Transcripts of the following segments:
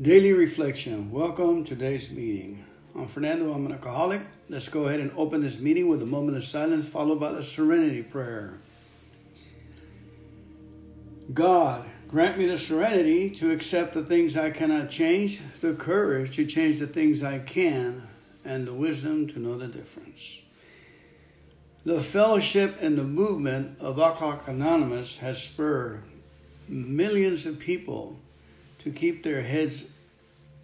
Daily Reflection. Welcome to today's meeting. I'm Fernando. I'm an alcoholic. Let's go ahead and open this meeting with a moment of silence, followed by the serenity prayer. God, grant me the serenity to accept the things I cannot change, the courage to change the things I can, and the wisdom to know the difference. The fellowship and the movement of Alcoholics Anonymous has spurred millions of people to keep their heads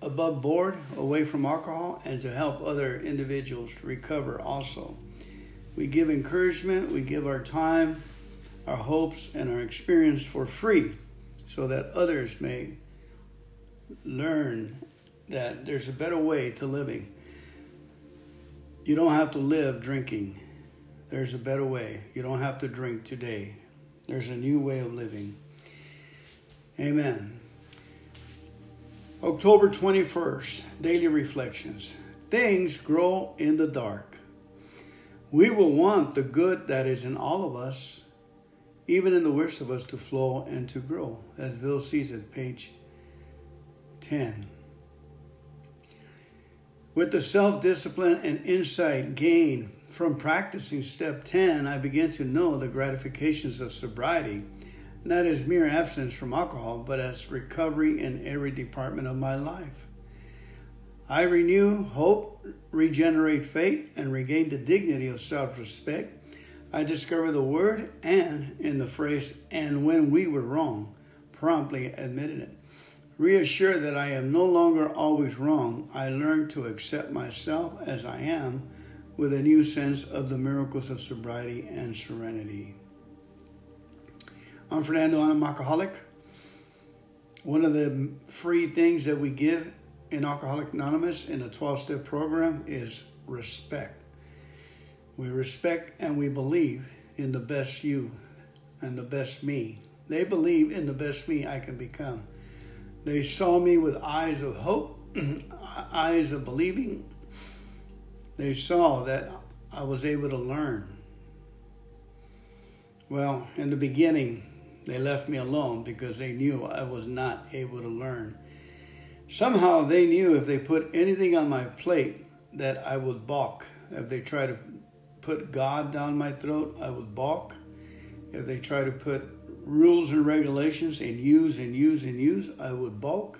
above board, away from alcohol, and to help other individuals to recover also. We give encouragement, we give our time, our hopes, and our experience for free so that others may learn that there's a better way to living. You don't have to live drinking. There's a better way. You don't have to drink today. There's a new way of living. Amen. October 21st, Daily Reflections. Things grow in the dark. We will want the good that is in all of us, even in the worst of us, to flow and to grow, as Bill sees it, page 10. With the self discipline and insight gained from practicing step 10, I begin to know the gratifications of sobriety not as mere abstinence from alcohol, but as recovery in every department of my life. I renew hope, regenerate faith, and regain the dignity of self respect. I discover the word and in the phrase, and when we were wrong, promptly admitted it. Reassured that I am no longer always wrong, I learn to accept myself as I am with a new sense of the miracles of sobriety and serenity. I'm Fernando. I'm an alcoholic. One of the free things that we give in Alcoholic Anonymous in a 12 step program is respect. We respect and we believe in the best you and the best me. They believe in the best me I can become. They saw me with eyes of hope, eyes of believing. They saw that I was able to learn. Well, in the beginning, they left me alone because they knew I was not able to learn. Somehow they knew if they put anything on my plate that I would balk. If they try to put God down my throat, I would balk. If they try to put rules and regulations and use and use and use, I would balk.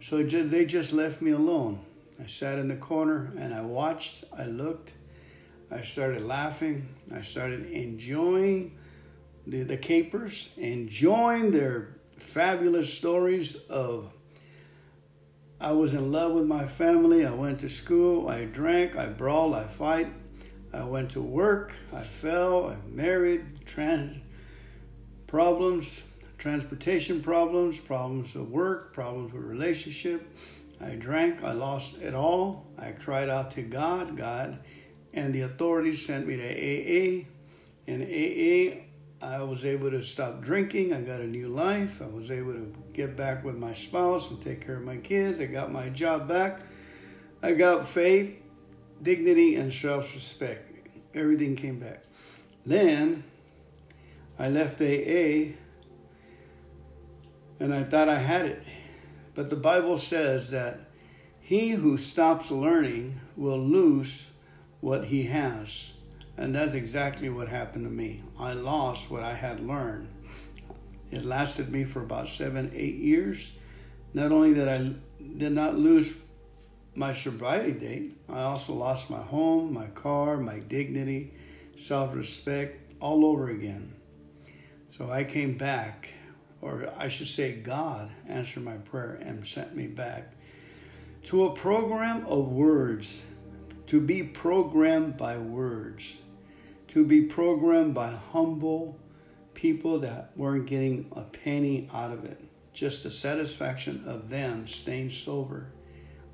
So they just left me alone. I sat in the corner and I watched, I looked, I started laughing, I started enjoying the, the capers, enjoying their fabulous stories of I was in love with my family. I went to school. I drank. I brawled. I fight. I went to work. I fell. I married. Trans problems, transportation problems, problems of work, problems with relationship. I drank. I lost it all. I cried out to God. God and the authorities sent me to AA. And AA, I was able to stop drinking. I got a new life. I was able to get back with my spouse and take care of my kids. I got my job back. I got faith, dignity, and self respect. Everything came back. Then I left AA and I thought I had it. But the Bible says that he who stops learning will lose what he has. And that's exactly what happened to me. I lost what I had learned. It lasted me for about seven, eight years. Not only did I did not lose my sobriety date, I also lost my home, my car, my dignity, self respect, all over again. So I came back, or I should say, God answered my prayer and sent me back to a program of words, to be programmed by words to be programmed by humble people that weren't getting a penny out of it. Just the satisfaction of them staying sober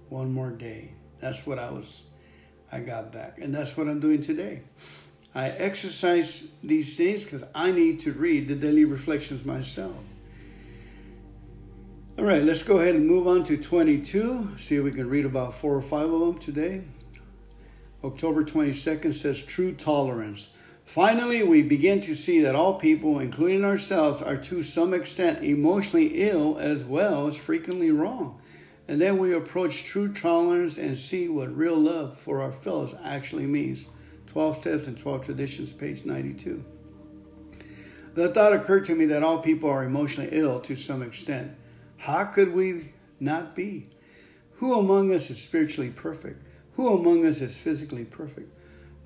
one more day. That's what I was, I got back. And that's what I'm doing today. I exercise these things because I need to read the daily reflections myself. All right, let's go ahead and move on to 22. See if we can read about four or five of them today. October 22nd says true tolerance. Finally, we begin to see that all people, including ourselves, are to some extent emotionally ill as well as frequently wrong. And then we approach true tolerance and see what real love for our fellows actually means. 12 Steps and 12 Traditions, page 92. The thought occurred to me that all people are emotionally ill to some extent. How could we not be? Who among us is spiritually perfect? Who among us is physically perfect?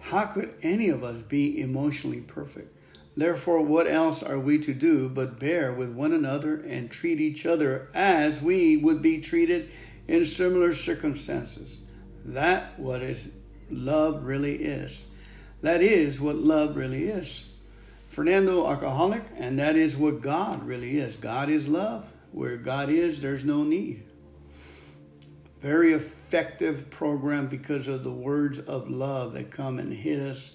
How could any of us be emotionally perfect? Therefore, what else are we to do but bear with one another and treat each other as we would be treated in similar circumstances? That what is love really is. That is what love really is. Fernando Alcoholic, and that is what God really is. God is love. Where God is, there's no need. Very effective program because of the words of love that come and hit us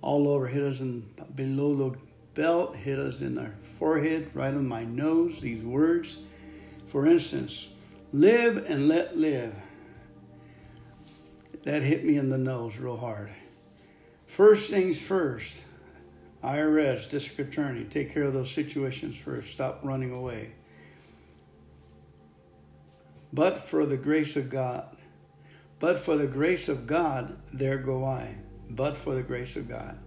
all over, hit us in, below the belt, hit us in our forehead, right on my nose, these words. For instance, live and let live. That hit me in the nose real hard. First things first, IRS, district attorney, take care of those situations first. Stop running away. But for the grace of God, but for the grace of God, there go I. But for the grace of God.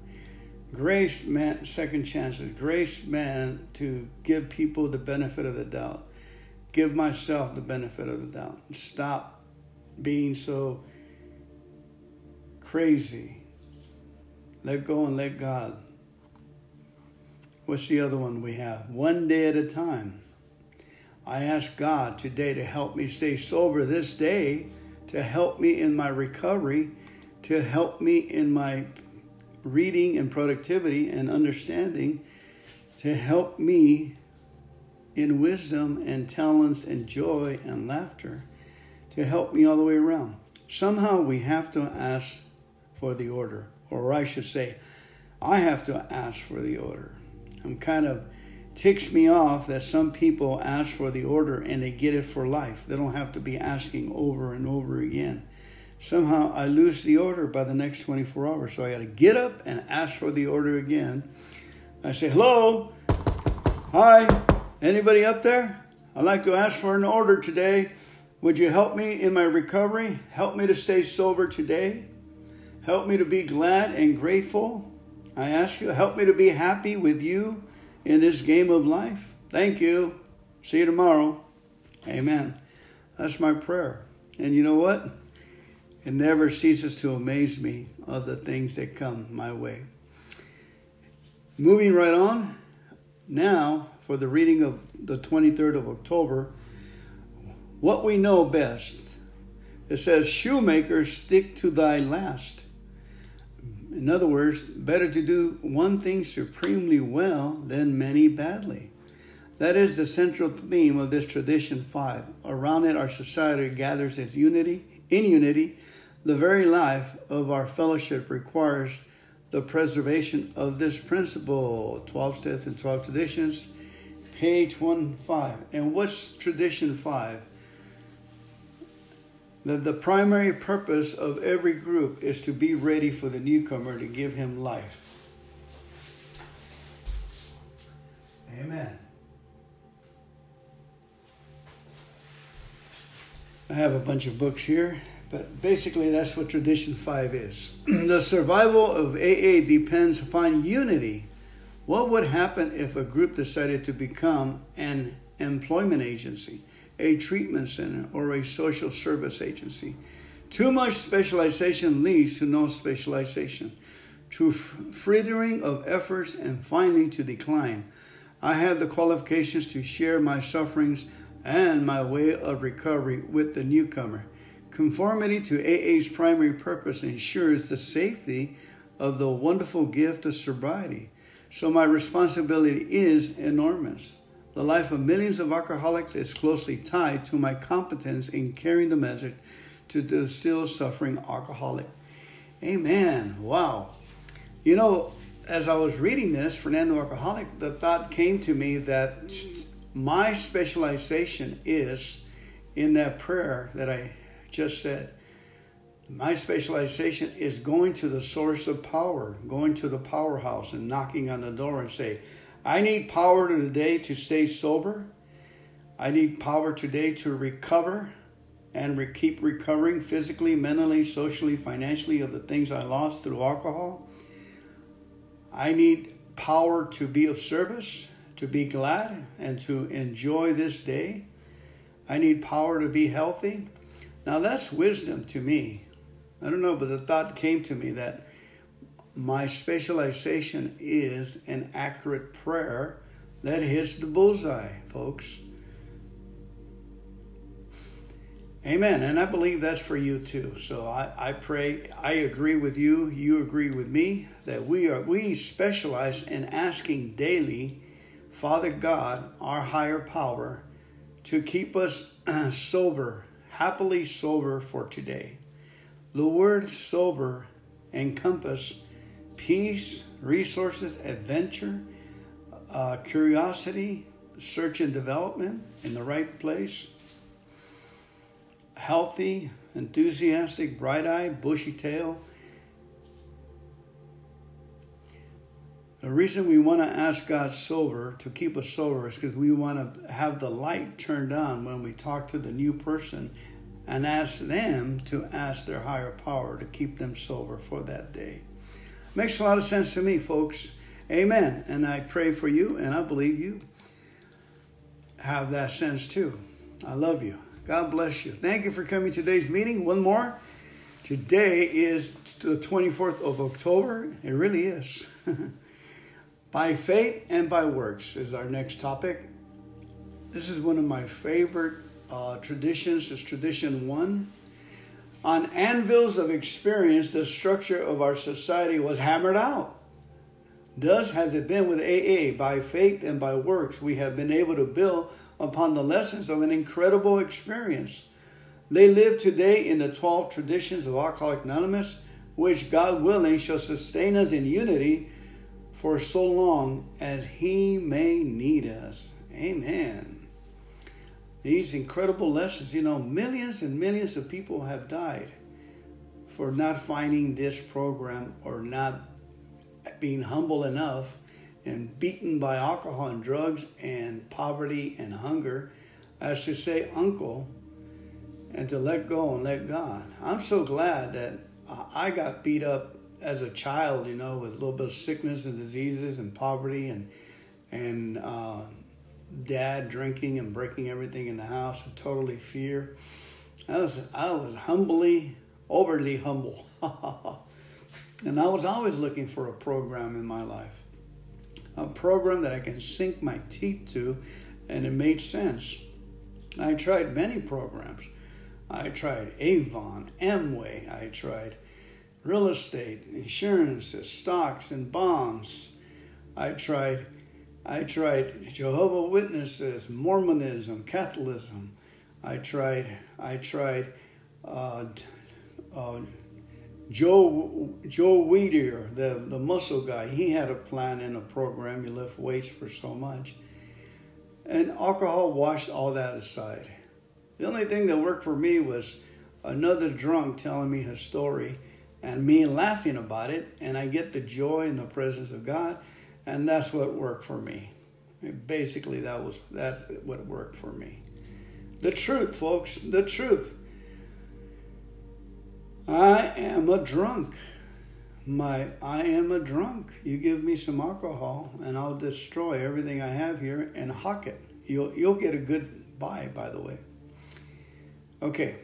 Grace meant second chances. Grace meant to give people the benefit of the doubt. Give myself the benefit of the doubt. Stop being so crazy. Let go and let God. What's the other one we have? One day at a time. I ask God today to help me stay sober this day, to help me in my recovery, to help me in my reading and productivity and understanding, to help me in wisdom and talents and joy and laughter, to help me all the way around. Somehow we have to ask for the order, or I should say, I have to ask for the order. I'm kind of ticks me off that some people ask for the order and they get it for life. They don't have to be asking over and over again. Somehow I lose the order by the next 24 hours. So I got to get up and ask for the order again. I say, hello, hi, anybody up there? I'd like to ask for an order today. Would you help me in my recovery? Help me to stay sober today? Help me to be glad and grateful? I ask you, help me to be happy with you in this game of life. Thank you. See you tomorrow. Amen. That's my prayer. And you know what? It never ceases to amaze me of the things that come my way. Moving right on, now for the reading of the 23rd of October, what we know best. It says, Shoemaker, stick to thy last. In other words, better to do one thing supremely well than many badly. That is the central theme of this tradition five. Around it, our society gathers its unity, in unity. The very life of our fellowship requires the preservation of this principle. 12 steps and 12 traditions, page 1 5. And what's tradition 5? That the primary purpose of every group is to be ready for the newcomer to give him life. Amen. I have a bunch of books here, but basically that's what Tradition 5 is. the survival of AA depends upon unity. What would happen if a group decided to become an employment agency? A treatment center, or a social service agency. Too much specialization leads to no specialization, to frittering of efforts, and finally to decline. I have the qualifications to share my sufferings and my way of recovery with the newcomer. Conformity to AA's primary purpose ensures the safety of the wonderful gift of sobriety. So my responsibility is enormous. The life of millions of alcoholics is closely tied to my competence in carrying the message to the still suffering alcoholic. Amen. Wow. You know, as I was reading this, Fernando Alcoholic, the thought came to me that my specialization is in that prayer that I just said. My specialization is going to the source of power, going to the powerhouse and knocking on the door and say, I need power today to stay sober. I need power today to recover. and re- keep recovering physically, mentally, socially, financially of the things I lost through alcohol. I need power to be of service, to be glad, and to enjoy this day. I need power to be healthy. Now that's wisdom to me. I don't know, but the thought came to me that my specialization is an accurate prayer that hits the bullseye, folks. Amen. And I believe that's for you too. So I, I pray, I agree with you, you agree with me, that we are we specialize in asking daily, Father God, our higher power, to keep us uh, sober, happily sober for today. The word sober encompass peace, resources, adventure, uh, curiosity, search and development in the right place, healthy, enthusiastic, bright eyed, bushy tail. The reason we want to ask God sober, to keep us sober, is because we want to have the light turned on when we talk to the new person and ask them to ask their higher power to keep them sober for that day. Makes a lot of sense to me, folks. Amen. And I pray for you, and I believe you have that sense too. I love you. God bless you. Thank you for coming to today's meeting. One more. Today is the 24th of October. It really is. by faith and by works is our next topic. This is one of my favorite uh, traditions. It's tradition one. On anvils of experience, the structure of our society was hammered out. Thus has it been with AA. By faith and by works, we have been able to build upon the lessons of an incredible experience. They live today in the 12 traditions of Alcoholics Anonymous, which God willing shall sustain us in unity for so long as He may need us. Amen. These incredible lessons, you know, millions and millions of people have died for not finding this program or not being humble enough and beaten by alcohol and drugs and poverty and hunger as to say uncle and to let go and let God. I'm so glad that I got beat up as a child, you know, with a little bit of sickness and diseases and poverty and and uh, dad drinking and breaking everything in the house totally fear. I was I was humbly, overly humble. And I was always looking for a program in my life, a program that I can sink my teeth to, and it made sense. I tried many programs. I tried Avon, Amway, I tried real estate, insurances, stocks and bonds. I tried I tried Jehovah Witnesses, Mormonism, Catholicism. I tried I tried uh, uh, Joe Joe Weider, the, the muscle guy, he had a plan and a program. He lift weights for so much. And alcohol washed all that aside. The only thing that worked for me was another drunk telling me his story and me laughing about it. And I get the joy in the presence of God. And that's what worked for me. Basically, that was that's what worked for me. The truth, folks, the truth. I am a drunk. My I am a drunk. You give me some alcohol and I'll destroy everything I have here and hock it. You'll you'll get a good buy, by the way. Okay.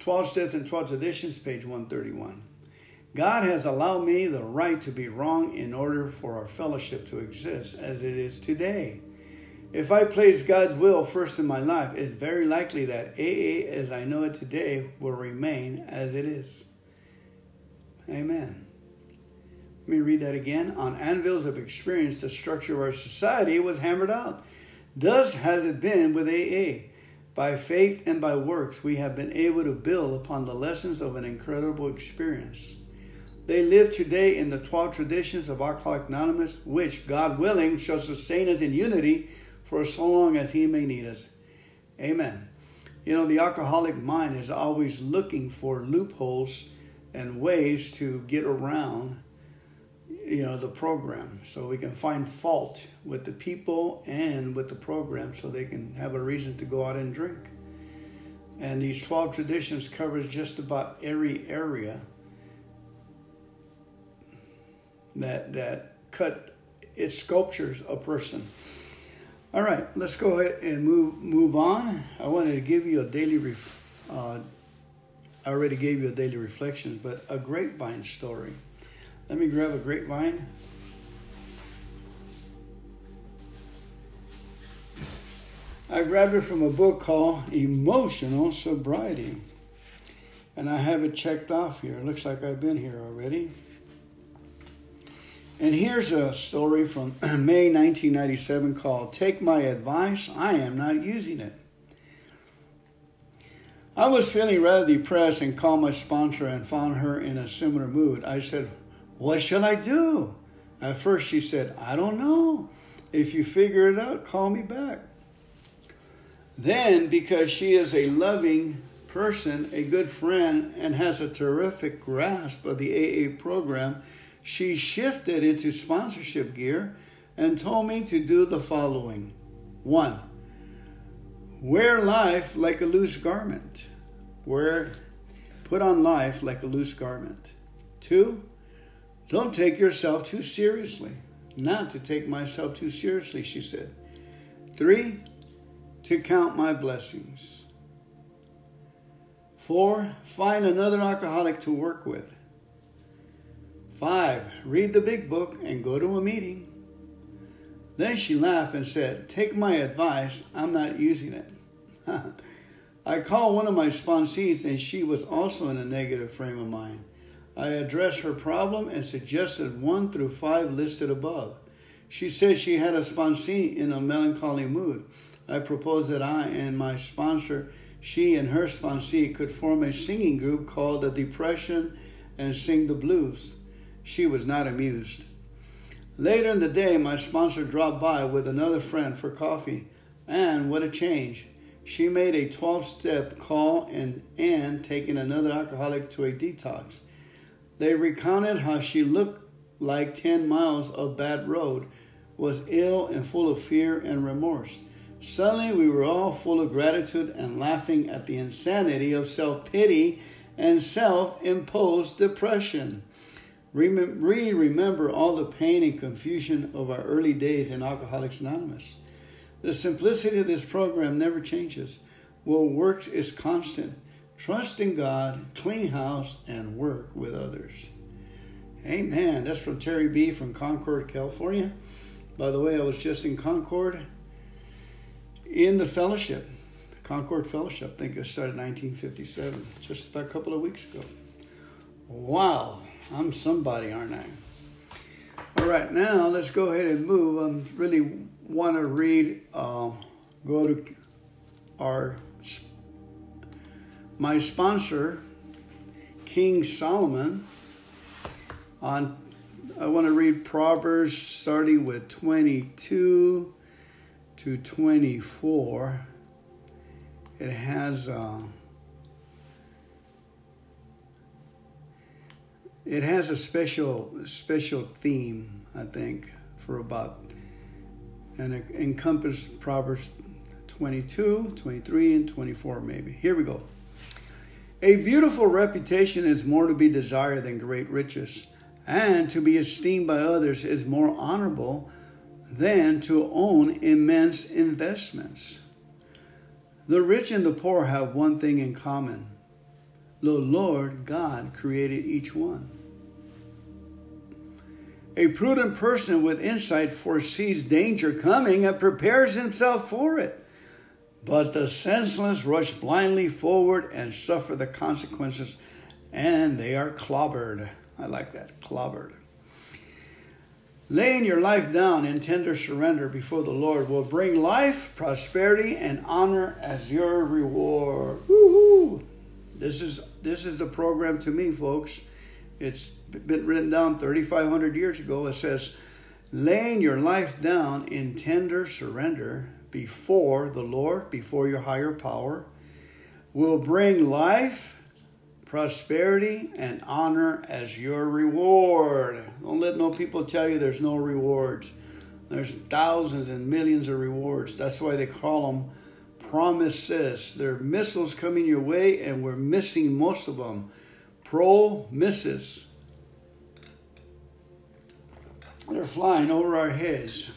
12 steps and 12 traditions, page 131. God has allowed me the right to be wrong in order for our fellowship to exist as it is today. If I place God's will first in my life, it's very likely that AA as I know it today will remain as it is. Amen. Let me read that again. On anvils of experience, the structure of our society was hammered out. Thus has it been with AA. By faith and by works, we have been able to build upon the lessons of an incredible experience. They live today in the 12 traditions of Alcoholics Anonymous, which, God willing, shall sustain us in unity for so long as He may need us. Amen. You know, the alcoholic mind is always looking for loopholes and ways to get around, you know, the program. So we can find fault with the people and with the program so they can have a reason to go out and drink. And these 12 traditions covers just about every area that that cut it sculptures a person. All right, let's go ahead and move move on. I wanted to give you a daily ref, uh, I already gave you a daily reflection, but a grapevine story. Let me grab a grapevine. I grabbed it from a book called Emotional Sobriety. And I have it checked off here. It looks like I've been here already. And here's a story from May 1997 called Take My Advice, I Am Not Using It. I was feeling rather depressed and called my sponsor and found her in a similar mood. I said, What shall I do? At first, she said, I don't know. If you figure it out, call me back. Then, because she is a loving person, a good friend, and has a terrific grasp of the AA program, she shifted into sponsorship gear and told me to do the following one, wear life like a loose garment. Wear, put on life like a loose garment. Two, don't take yourself too seriously. Not to take myself too seriously, she said. Three, to count my blessings. Four, find another alcoholic to work with. Five, read the big book and go to a meeting. Then she laughed and said, Take my advice, I'm not using it. I called one of my sponsees and she was also in a negative frame of mind. I addressed her problem and suggested one through five listed above. She said she had a sponsee in a melancholy mood. I proposed that I and my sponsor, she and her sponsee, could form a singing group called the Depression and Sing the Blues. She was not amused. Later in the day, my sponsor dropped by with another friend for coffee, and what a change! She made a 12 step call and, and taking another alcoholic to a detox. They recounted how she looked like 10 miles of bad road, was ill and full of fear and remorse. Suddenly, we were all full of gratitude and laughing at the insanity of self pity and self imposed depression. We remember all the pain and confusion of our early days in Alcoholics Anonymous. The simplicity of this program never changes. What works is constant. Trust in God, clean house, and work with others. Amen. That's from Terry B. from Concord, California. By the way, I was just in Concord in the fellowship, Concord Fellowship. I think it started in 1957, just a couple of weeks ago. Wow, I'm somebody, aren't I? All right, now let's go ahead and move. I really want to read, uh, go to our my sponsor, King Solomon. On, I want to read Proverbs starting with 22 to 24, it has uh, it has a special special theme, I think, for about and it encompasses Proverbs 22, 23, and 24, maybe. Here we go. A beautiful reputation is more to be desired than great riches, and to be esteemed by others is more honorable than to own immense investments. The rich and the poor have one thing in common the Lord God created each one. A prudent person with insight foresees danger coming and prepares himself for it. But the senseless rush blindly forward and suffer the consequences, and they are clobbered. I like that, clobbered. Laying your life down in tender surrender before the Lord will bring life, prosperity, and honor as your reward. Woohoo! This is this is the program to me, folks. It's been written down 3,500 years ago. It says, laying your life down in tender surrender before the Lord, before your higher power, will bring life, prosperity, and honor as your reward. Don't let no people tell you there's no rewards. There's thousands and millions of rewards. That's why they call them promises. There are missiles coming your way, and we're missing most of them. Pro misses. They're flying over our heads.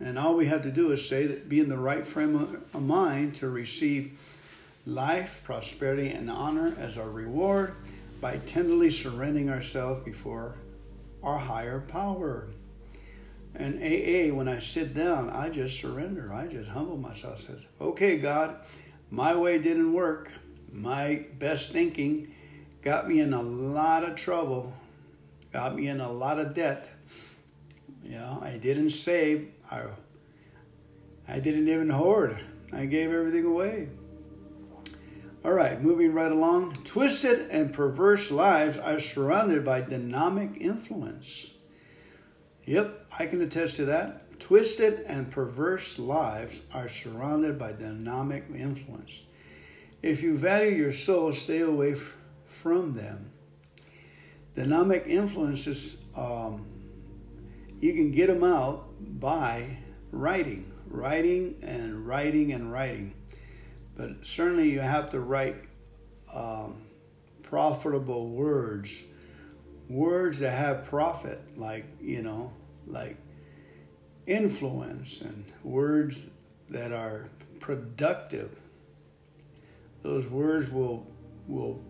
And all we have to do is say that be in the right frame of mind to receive life, prosperity, and honor as our reward by tenderly surrendering ourselves before our higher power. And AA, when I sit down, I just surrender. I just humble myself. Says, okay, God, my way didn't work. My best thinking got me in a lot of trouble, got me in a lot of debt. You know, I didn't save. I, I didn't even hoard. I gave everything away. All right, moving right along. Twisted and perverse lives are surrounded by dynamic influence. Yep, I can attest to that. Twisted and perverse lives are surrounded by dynamic influence. If you value your soul, stay away f- from them. Dynamic influences, um, you can get them out by writing, writing and writing and writing. But certainly you have to write um, profitable words, words that have profit, like, you know, like influence and words that are productive. Those words will will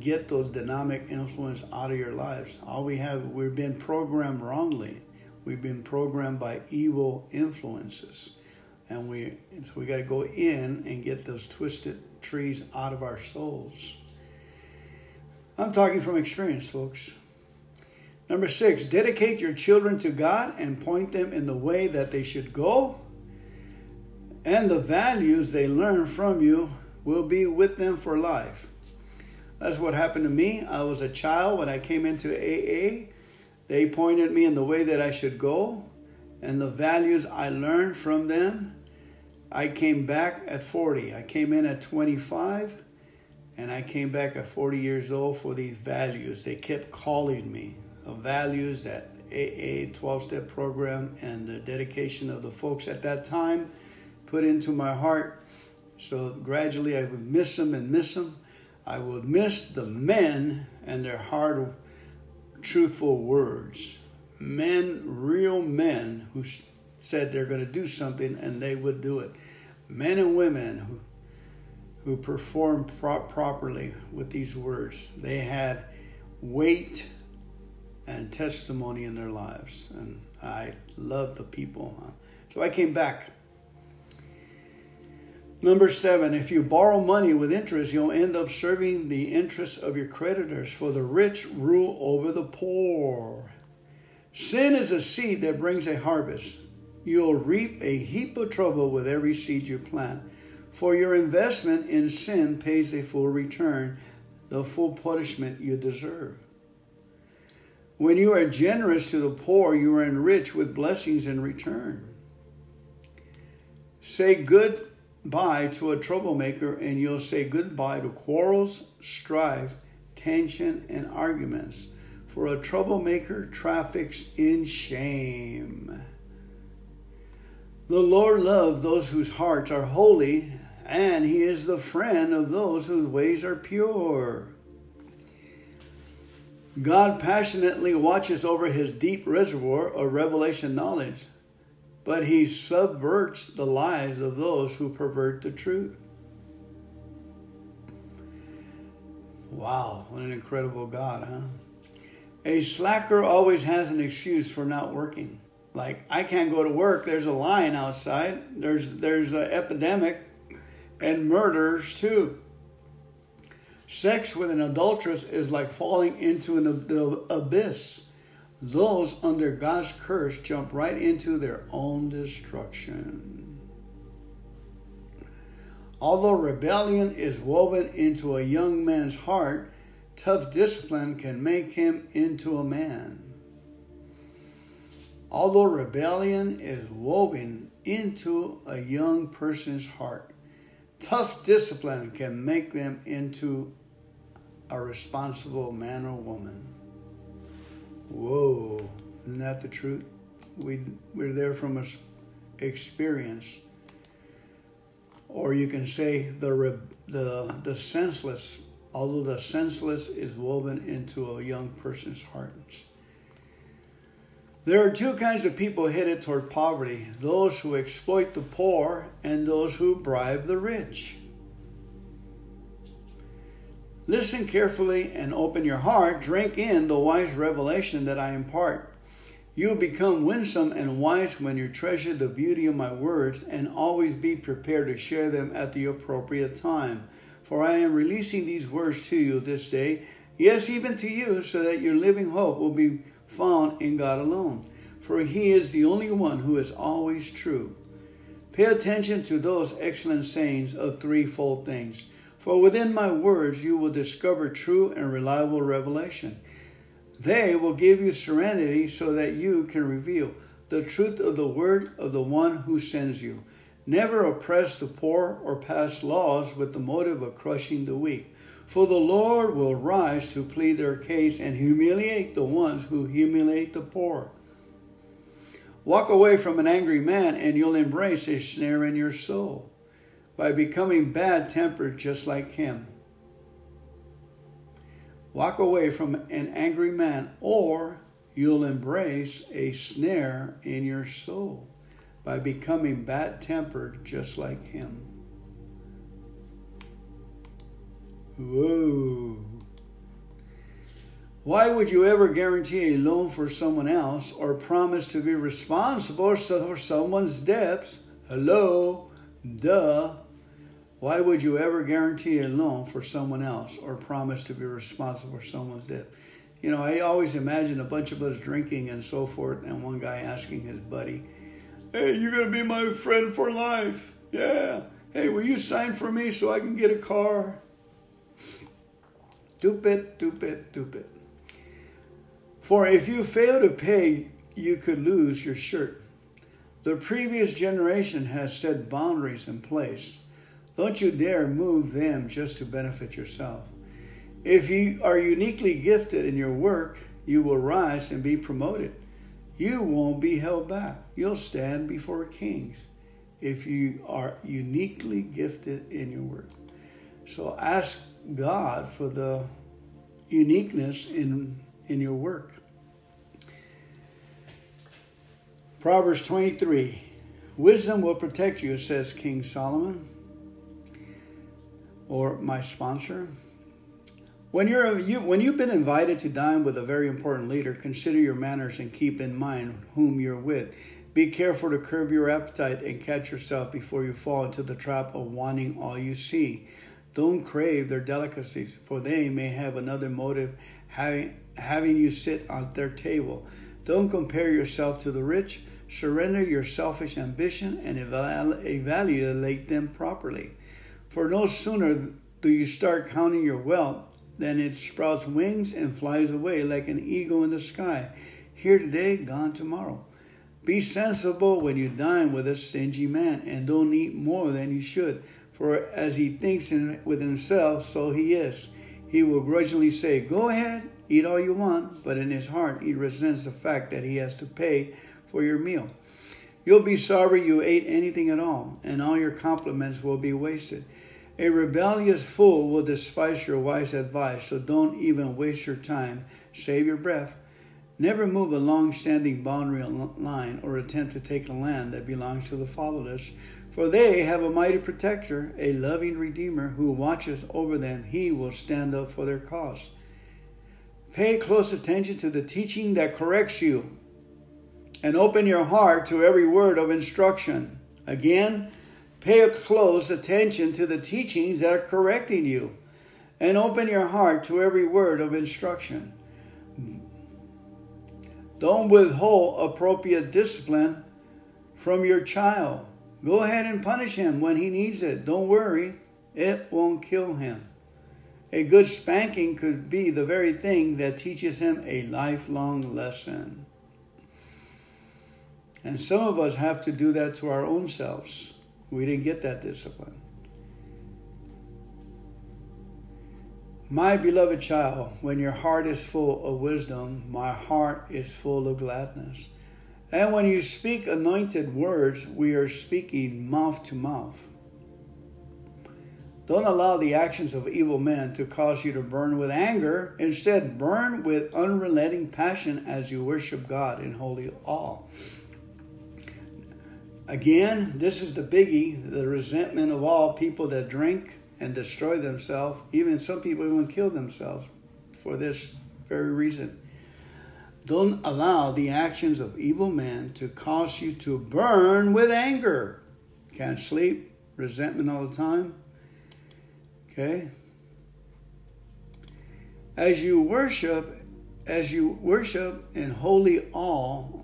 get those dynamic influence out of your lives. All we have, we've been programmed wrongly. We've been programmed by evil influences, and we so we got to go in and get those twisted trees out of our souls. I'm talking from experience, folks. Number six, dedicate your children to God and point them in the way that they should go, and the values they learn from you will be with them for life. That's what happened to me. I was a child when I came into AA. They pointed me in the way that I should go, and the values I learned from them. I came back at 40. I came in at 25, and I came back at 40 years old for these values. They kept calling me values that AA 12 step program and the dedication of the folks at that time put into my heart. So gradually I would miss them and miss them. I would miss the men and their hard, truthful words. Men, real men who said they're going to do something and they would do it. Men and women who who performed pro- properly with these words. They had weight and testimony in their lives. And I love the people. So I came back. Number seven, if you borrow money with interest, you'll end up serving the interests of your creditors, for the rich rule over the poor. Sin is a seed that brings a harvest. You'll reap a heap of trouble with every seed you plant, for your investment in sin pays a full return, the full punishment you deserve. When you are generous to the poor, you are enriched with blessings in return. Say goodbye to a troublemaker, and you'll say goodbye to quarrels, strife, tension, and arguments. For a troublemaker traffics in shame. The Lord loves those whose hearts are holy, and He is the friend of those whose ways are pure. God passionately watches over his deep reservoir of revelation knowledge, but he subverts the lies of those who pervert the truth. Wow, what an incredible God, huh? A slacker always has an excuse for not working. Like, I can't go to work, there's a lion outside, there's, there's an epidemic, and murders too. Sex with an adulteress is like falling into an abyss. Those under God's curse jump right into their own destruction. Although rebellion is woven into a young man's heart, tough discipline can make him into a man. Although rebellion is woven into a young person's heart, tough discipline can make them into a responsible man or woman. Whoa, isn't that the truth? We, we're there from a experience. or you can say the the the senseless, although the senseless is woven into a young person's heart. There are two kinds of people headed toward poverty those who exploit the poor and those who bribe the rich. Listen carefully and open your heart. Drink in the wise revelation that I impart. You will become winsome and wise when you treasure the beauty of my words and always be prepared to share them at the appropriate time. For I am releasing these words to you this day, yes, even to you, so that your living hope will be found in God alone. For He is the only one who is always true. Pay attention to those excellent sayings of threefold things. For within my words you will discover true and reliable revelation. They will give you serenity so that you can reveal the truth of the word of the one who sends you. Never oppress the poor or pass laws with the motive of crushing the weak. For the Lord will rise to plead their case and humiliate the ones who humiliate the poor. Walk away from an angry man, and you'll embrace a snare in your soul by becoming bad tempered just like him. Walk away from an angry man, or you'll embrace a snare in your soul by becoming bad tempered just like him. Whoa. Why would you ever guarantee a loan for someone else or promise to be responsible for someone's debts? Hello? Duh. Why would you ever guarantee a loan for someone else or promise to be responsible for someone's debt? You know, I always imagine a bunch of us drinking and so forth, and one guy asking his buddy, Hey, you're going to be my friend for life. Yeah. Hey, will you sign for me so I can get a car? Stupid, stupid, stupid. For if you fail to pay, you could lose your shirt. The previous generation has set boundaries in place don't you dare move them just to benefit yourself. If you are uniquely gifted in your work, you will rise and be promoted. You won't be held back. You'll stand before kings if you are uniquely gifted in your work. So ask God for the uniqueness in, in your work. Proverbs 23 Wisdom will protect you, says King Solomon or my sponsor. When you're you, when you've been invited to dine with a very important leader, consider your manners and keep in mind whom you're with. Be careful to curb your appetite and catch yourself before you fall into the trap of wanting all you see. Don't crave their delicacies, for they may have another motive having having you sit on their table. Don't compare yourself to the rich. Surrender your selfish ambition and evaluate them properly. For no sooner do you start counting your wealth than it sprouts wings and flies away like an eagle in the sky. Here today, gone tomorrow. Be sensible when you dine with a stingy man, and don't eat more than you should. For as he thinks in, with himself, so he is. He will grudgingly say, Go ahead, eat all you want, but in his heart he resents the fact that he has to pay for your meal. You'll be sorry you ate anything at all, and all your compliments will be wasted. A rebellious fool will despise your wise advice, so don't even waste your time. Save your breath. Never move a long standing boundary line or attempt to take a land that belongs to the fatherless, for they have a mighty protector, a loving redeemer who watches over them. He will stand up for their cause. Pay close attention to the teaching that corrects you and open your heart to every word of instruction. Again, Pay close attention to the teachings that are correcting you and open your heart to every word of instruction. Don't withhold appropriate discipline from your child. Go ahead and punish him when he needs it. Don't worry, it won't kill him. A good spanking could be the very thing that teaches him a lifelong lesson. And some of us have to do that to our own selves. We didn't get that discipline. My beloved child, when your heart is full of wisdom, my heart is full of gladness. And when you speak anointed words, we are speaking mouth to mouth. Don't allow the actions of evil men to cause you to burn with anger. Instead, burn with unrelenting passion as you worship God in holy awe. Again, this is the biggie the resentment of all people that drink and destroy themselves. Even some people even kill themselves for this very reason. Don't allow the actions of evil men to cause you to burn with anger. Can't sleep, resentment all the time. Okay? As you worship, as you worship in holy awe,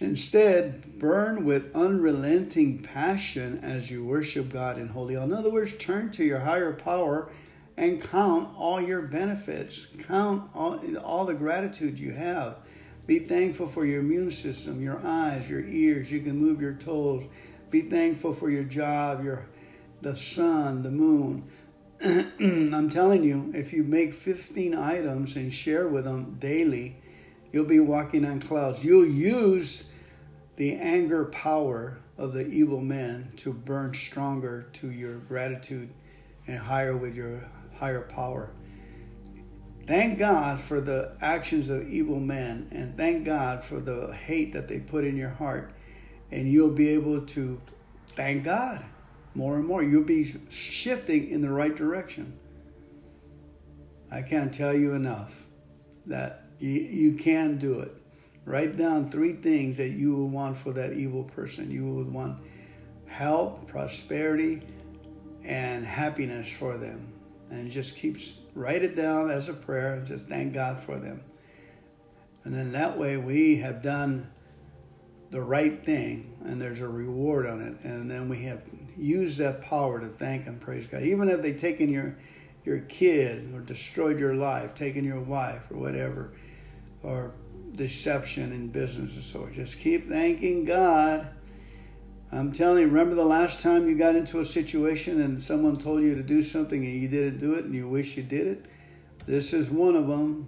Instead, burn with unrelenting passion as you worship God in holy. In other words, turn to your higher power and count all your benefits. Count all, all the gratitude you have. Be thankful for your immune system, your eyes, your ears. You can move your toes. Be thankful for your job, your the sun, the moon. I'm telling you, if you make 15 items and share with them daily, you'll be walking on clouds. You'll use the anger power of the evil men to burn stronger to your gratitude and higher with your higher power. Thank God for the actions of evil men and thank God for the hate that they put in your heart. And you'll be able to thank God more and more. You'll be shifting in the right direction. I can't tell you enough that you, you can do it. Write down three things that you will want for that evil person. You would want help, prosperity, and happiness for them. And just keep write it down as a prayer. Just thank God for them. And then that way we have done the right thing and there's a reward on it. And then we have used that power to thank and praise God. Even if they've taken your your kid or destroyed your life, taken your wife or whatever, or deception in business and so just keep thanking God. I'm telling you, remember the last time you got into a situation and someone told you to do something and you didn't do it and you wish you did it? This is one of them.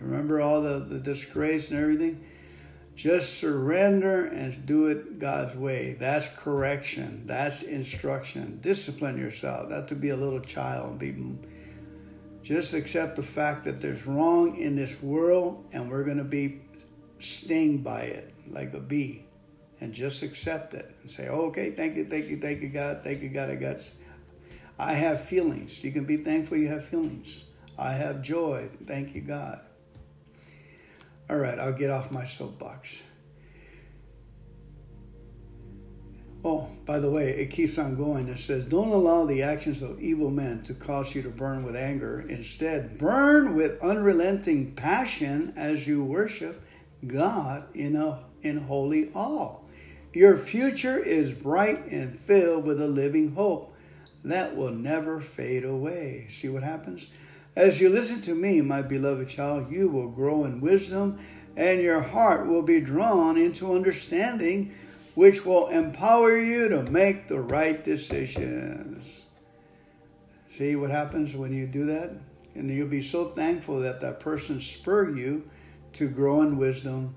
Remember all the, the disgrace and everything? Just surrender and do it God's way. That's correction. That's instruction. Discipline yourself, not to be a little child and be just accept the fact that there's wrong in this world and we're going to be stung by it like a bee and just accept it and say, oh, okay, thank you, thank you, thank you, God, thank you, God, I got. I have feelings. You can be thankful you have feelings. I have joy. Thank you, God. All right, I'll get off my soapbox. Oh, by the way, it keeps on going. It says, Don't allow the actions of evil men to cause you to burn with anger. Instead, burn with unrelenting passion as you worship God in, a, in holy awe. Your future is bright and filled with a living hope that will never fade away. See what happens? As you listen to me, my beloved child, you will grow in wisdom and your heart will be drawn into understanding which will empower you to make the right decisions. See what happens when you do that? And you'll be so thankful that that person spurred you to grow in wisdom,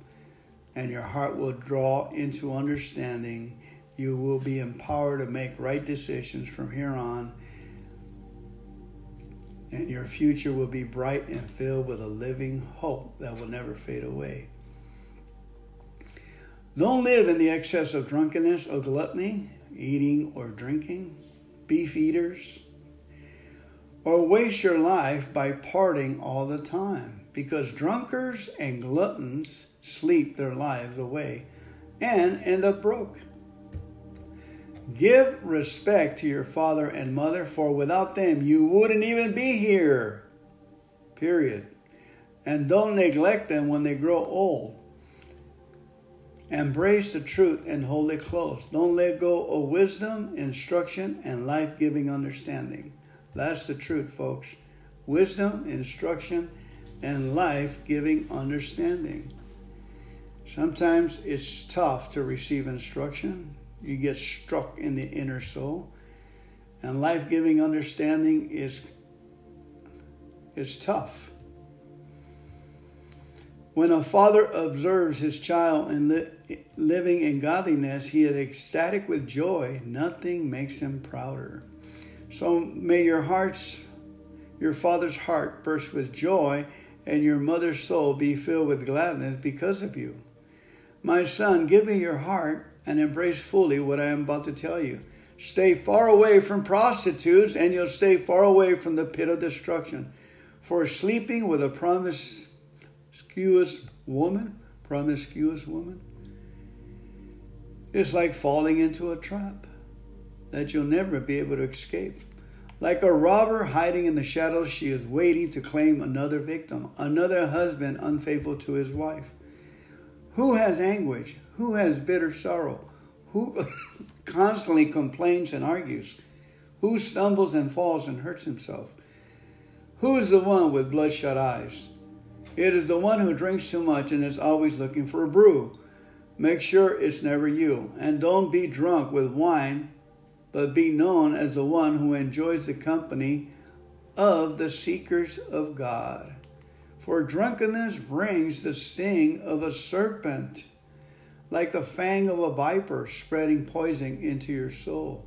and your heart will draw into understanding. You will be empowered to make right decisions from here on, and your future will be bright and filled with a living hope that will never fade away. Don't live in the excess of drunkenness or gluttony, eating or drinking, beef eaters, or waste your life by partying all the time, because drunkards and gluttons sleep their lives away and end up broke. Give respect to your father and mother, for without them you wouldn't even be here. Period. And don't neglect them when they grow old Embrace the truth and hold it close. Don't let go of wisdom, instruction, and life giving understanding. That's the truth, folks. Wisdom, instruction, and life giving understanding. Sometimes it's tough to receive instruction. You get struck in the inner soul. And life giving understanding is, is tough. When a father observes his child in, the, living in godliness, he is ecstatic with joy. Nothing makes him prouder. So may your hearts, your father's heart burst with joy, and your mother's soul be filled with gladness because of you. My son, give me your heart and embrace fully what I am about to tell you. Stay far away from prostitutes, and you'll stay far away from the pit of destruction. For sleeping with a promiscuous woman, promiscuous woman, is like falling into a trap that you'll never be able to escape. Like a robber hiding in the shadows, she is waiting to claim another victim, another husband unfaithful to his wife. Who has anguish? Who has bitter sorrow? Who constantly complains and argues? Who stumbles and falls and hurts himself? Who is the one with bloodshot eyes? It is the one who drinks too much and is always looking for a brew. Make sure it's never you. And don't be drunk with wine, but be known as the one who enjoys the company of the seekers of God. For drunkenness brings the sting of a serpent like the fang of a viper spreading poison into your soul.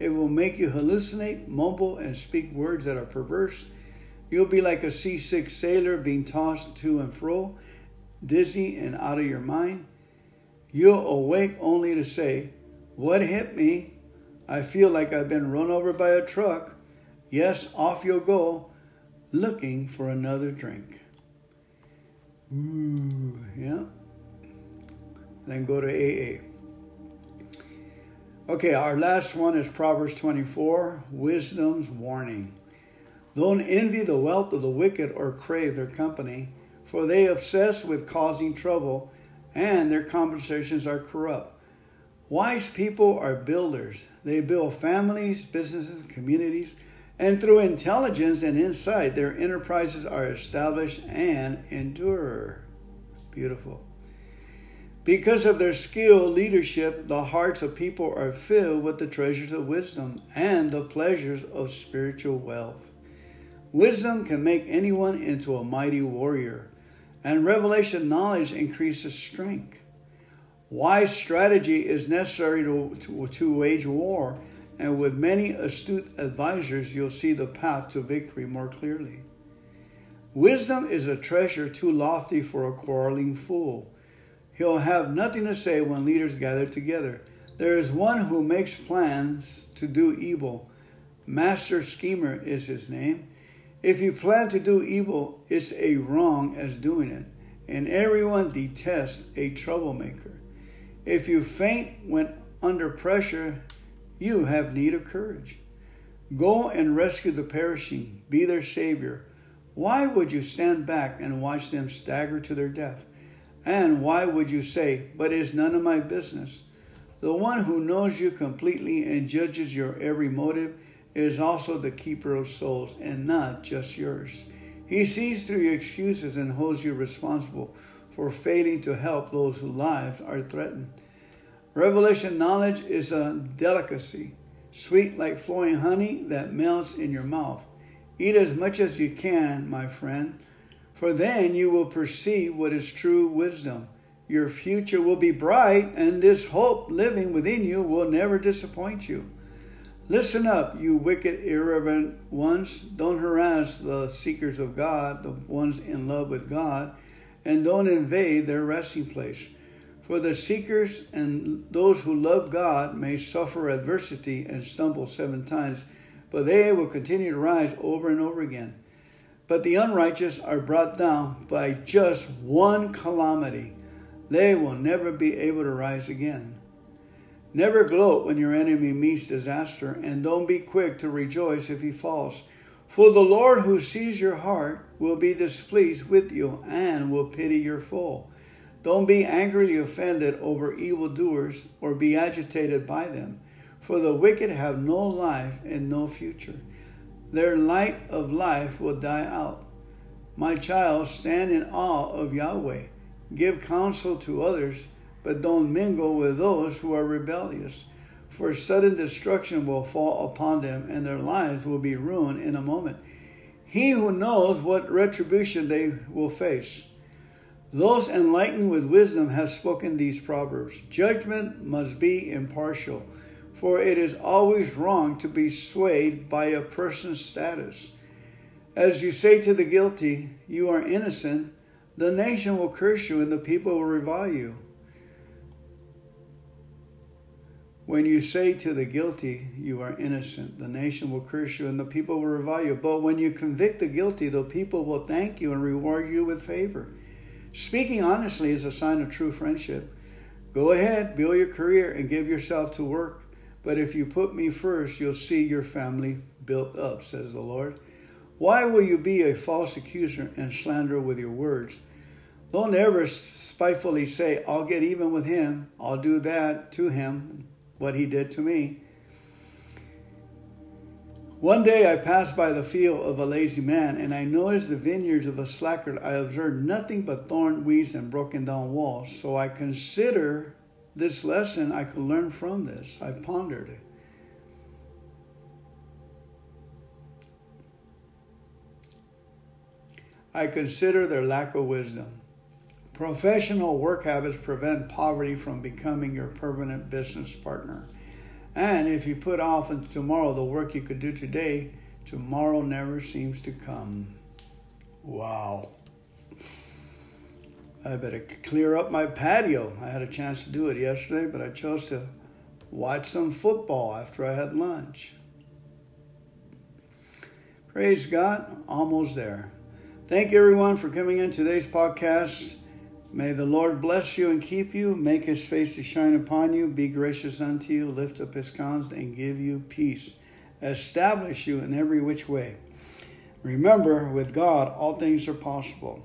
It will make you hallucinate, mumble, and speak words that are perverse. You'll be like a seasick sailor being tossed to and fro, dizzy and out of your mind. You'll awake only to say, What hit me? I feel like I've been run over by a truck. Yes, off you'll go, looking for another drink. Ooh, yeah then go to AA. Okay, our last one is Proverbs 24 Wisdom's Warning. Don't envy the wealth of the wicked or crave their company, for they obsess with causing trouble, and their compensations are corrupt. Wise people are builders. They build families, businesses, communities, and through intelligence and insight, their enterprises are established and endure. Beautiful. Because of their skill, leadership, the hearts of people are filled with the treasures of wisdom and the pleasures of spiritual wealth. Wisdom can make anyone into a mighty warrior, and revelation knowledge increases strength. Wise strategy is necessary to, to, to wage war, and with many astute advisors, you'll see the path to victory more clearly. Wisdom is a treasure too lofty for a quarreling fool He'll have nothing to say when leaders gather together. There is one who makes plans to do evil. Master Schemer is his name. If you plan to do evil, it's a wrong as doing it. And everyone detests a troublemaker. If you faint when under pressure, you have need of courage. Go and rescue the perishing, be their savior. Why would you stand back and watch them stagger to their death? And why would you say, But it's none of my business? The one who knows you completely and judges your every motive is also the keeper of souls and not just yours. He sees through your excuses and holds you responsible for failing to help those whose lives are threatened. Revelation knowledge is a delicacy, sweet like flowing honey that melts in your mouth. Eat as much as you can, my friend, for then you will perceive what is true wisdom. Your future will be bright, and this hope living within you will never disappoint you. Listen up, you wicked, irreverent ones. Don't harass the seekers of God, the ones in love with God, and don't invade their resting place. For the seekers and those who love God may suffer adversity and stumble seven times, but they will continue to rise over and over again. But the unrighteous are brought down by just one calamity. They will never be able to rise again. Never gloat when your enemy meets disaster, and don't be quick to rejoice if he falls. For the Lord who sees your heart will be displeased with you and will pity your fall. Don't be angrily offended over evildoers or be agitated by them, for the wicked have no life and no future their light of life will die out. My child, stand in awe of Yahweh. Give counsel to others, but don't mingle with those who are rebellious. For sudden destruction will fall upon them, and their lives will be ruined in a moment. He who knows what retribution they will face. Those enlightened with wisdom have spoken these proverbs. Judgment must be impartial, for it is always wrong to be swayed by a person's status. As you say to the guilty, You are innocent, the nation will curse you and the people will revile you. When you say to the guilty, You are innocent, the nation will curse you and the people will revile you. But when you convict the guilty, the people will thank you and reward you with favor. Speaking honestly is a sign of true friendship. Go ahead, build your career, and give yourself to work. But if you put me first, you'll see your family built up, says the Lord. Why will you be a false accuser and slanderer with your words? Don't ever spitefully say, I'll get even with him, I'll do that to him, what he did to me. One day I passed by the field of a lazy man, and I noticed the vineyards of a slacker. I observed nothing but thorn weeds and broken down walls. So I consider this lesson I could learn from this. I pondered it. I consider their lack of wisdom. Professional work habits prevent poverty from becoming your permanent business partner. And if you put off until tomorrow the work you could do today, tomorrow never seems to come. Wow. I better clear up my patio. I had a chance to do it yesterday, but I chose to watch some football after I had lunch. Praise God, almost there. Thank you, everyone, for coming in today's podcast. May the Lord bless you and keep you, make his face to shine upon you, be gracious unto you, lift up his countenance, and give you peace. Establish you in every which way. Remember, with God, all things are possible.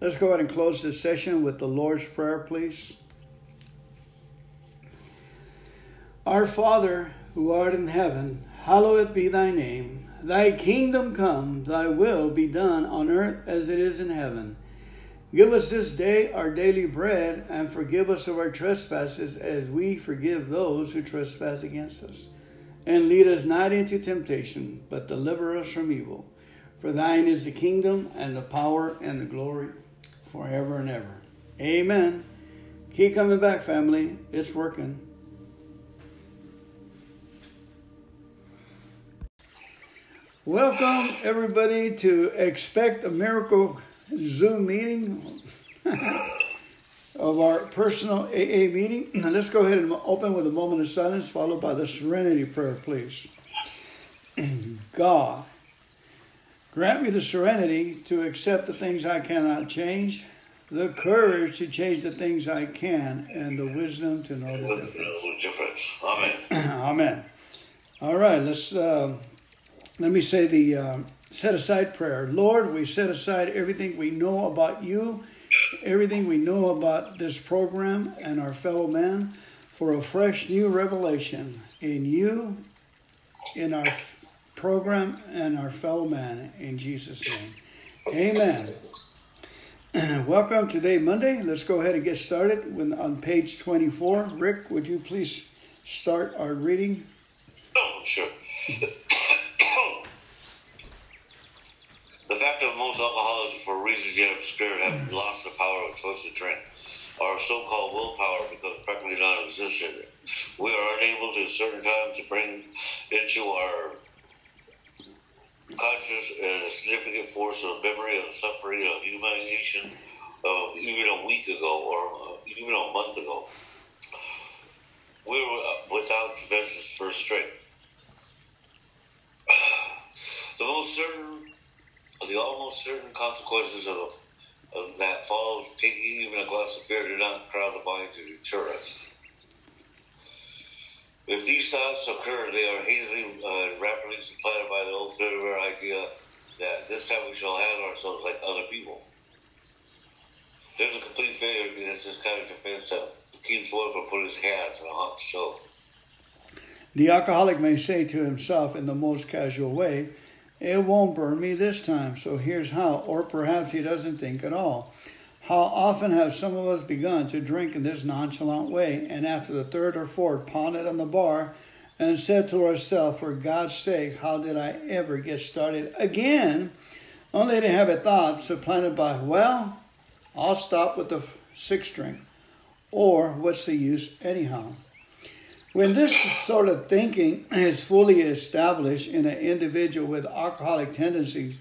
Let's go ahead and close this session with the Lord's Prayer, please. Our Father, who art in heaven, hallowed be thy name. Thy kingdom come, thy will be done on earth as it is in heaven. Give us this day our daily bread, and forgive us of our trespasses as we forgive those who trespass against us. And lead us not into temptation, but deliver us from evil. For thine is the kingdom, and the power, and the glory, forever and ever. Amen. Keep coming back, family. It's working. Welcome, everybody, to Expect a Miracle Zoom meeting of our personal AA meeting. Let's go ahead and open with a moment of silence, followed by the serenity prayer, please. God, grant me the serenity to accept the things I cannot change, the courage to change the things I can, and the wisdom to know the difference. Amen. Amen. All right, let's uh, let me say the. Uh, set aside prayer. Lord, we set aside everything we know about you, everything we know about this program and our fellow man for a fresh new revelation in you, in our program, and our fellow man. In Jesus' name. Amen. Welcome today, Monday. Let's go ahead and get started with, on page 24. Rick, would you please start our reading? Oh, sure. The fact that most alcoholics, for reasons yet obscure, have mm. lost the power of choice to drink. Our so-called willpower becomes practically non-existent. We are unable to, at certain times, to bring into our conscious a significant force of memory of suffering, of humiliation, of even a week ago or uh, even a month ago. We were uh, without defenses for strength. The most certain the almost certain consequences of, of that follow taking even a glass of beer do not crowd the mind to deter us. If these thoughts occur, they are hazily uh, rapidly supplanted by the old familiar idea that this time we shall handle ourselves like other people. There's a complete failure against this kind of defense that keeps one from putting his hands on a hot stove. The alcoholic may say to himself in the most casual way, it won't burn me this time, so here's how. Or perhaps he doesn't think at all. How often have some of us begun to drink in this nonchalant way, and after the third or fourth pounded on the bar, and said to ourselves, For God's sake, how did I ever get started again? Only to have a thought supplanted by, Well, I'll stop with the sixth drink. Or what's the use anyhow? When this sort of thinking is fully established in an individual with alcoholic tendencies,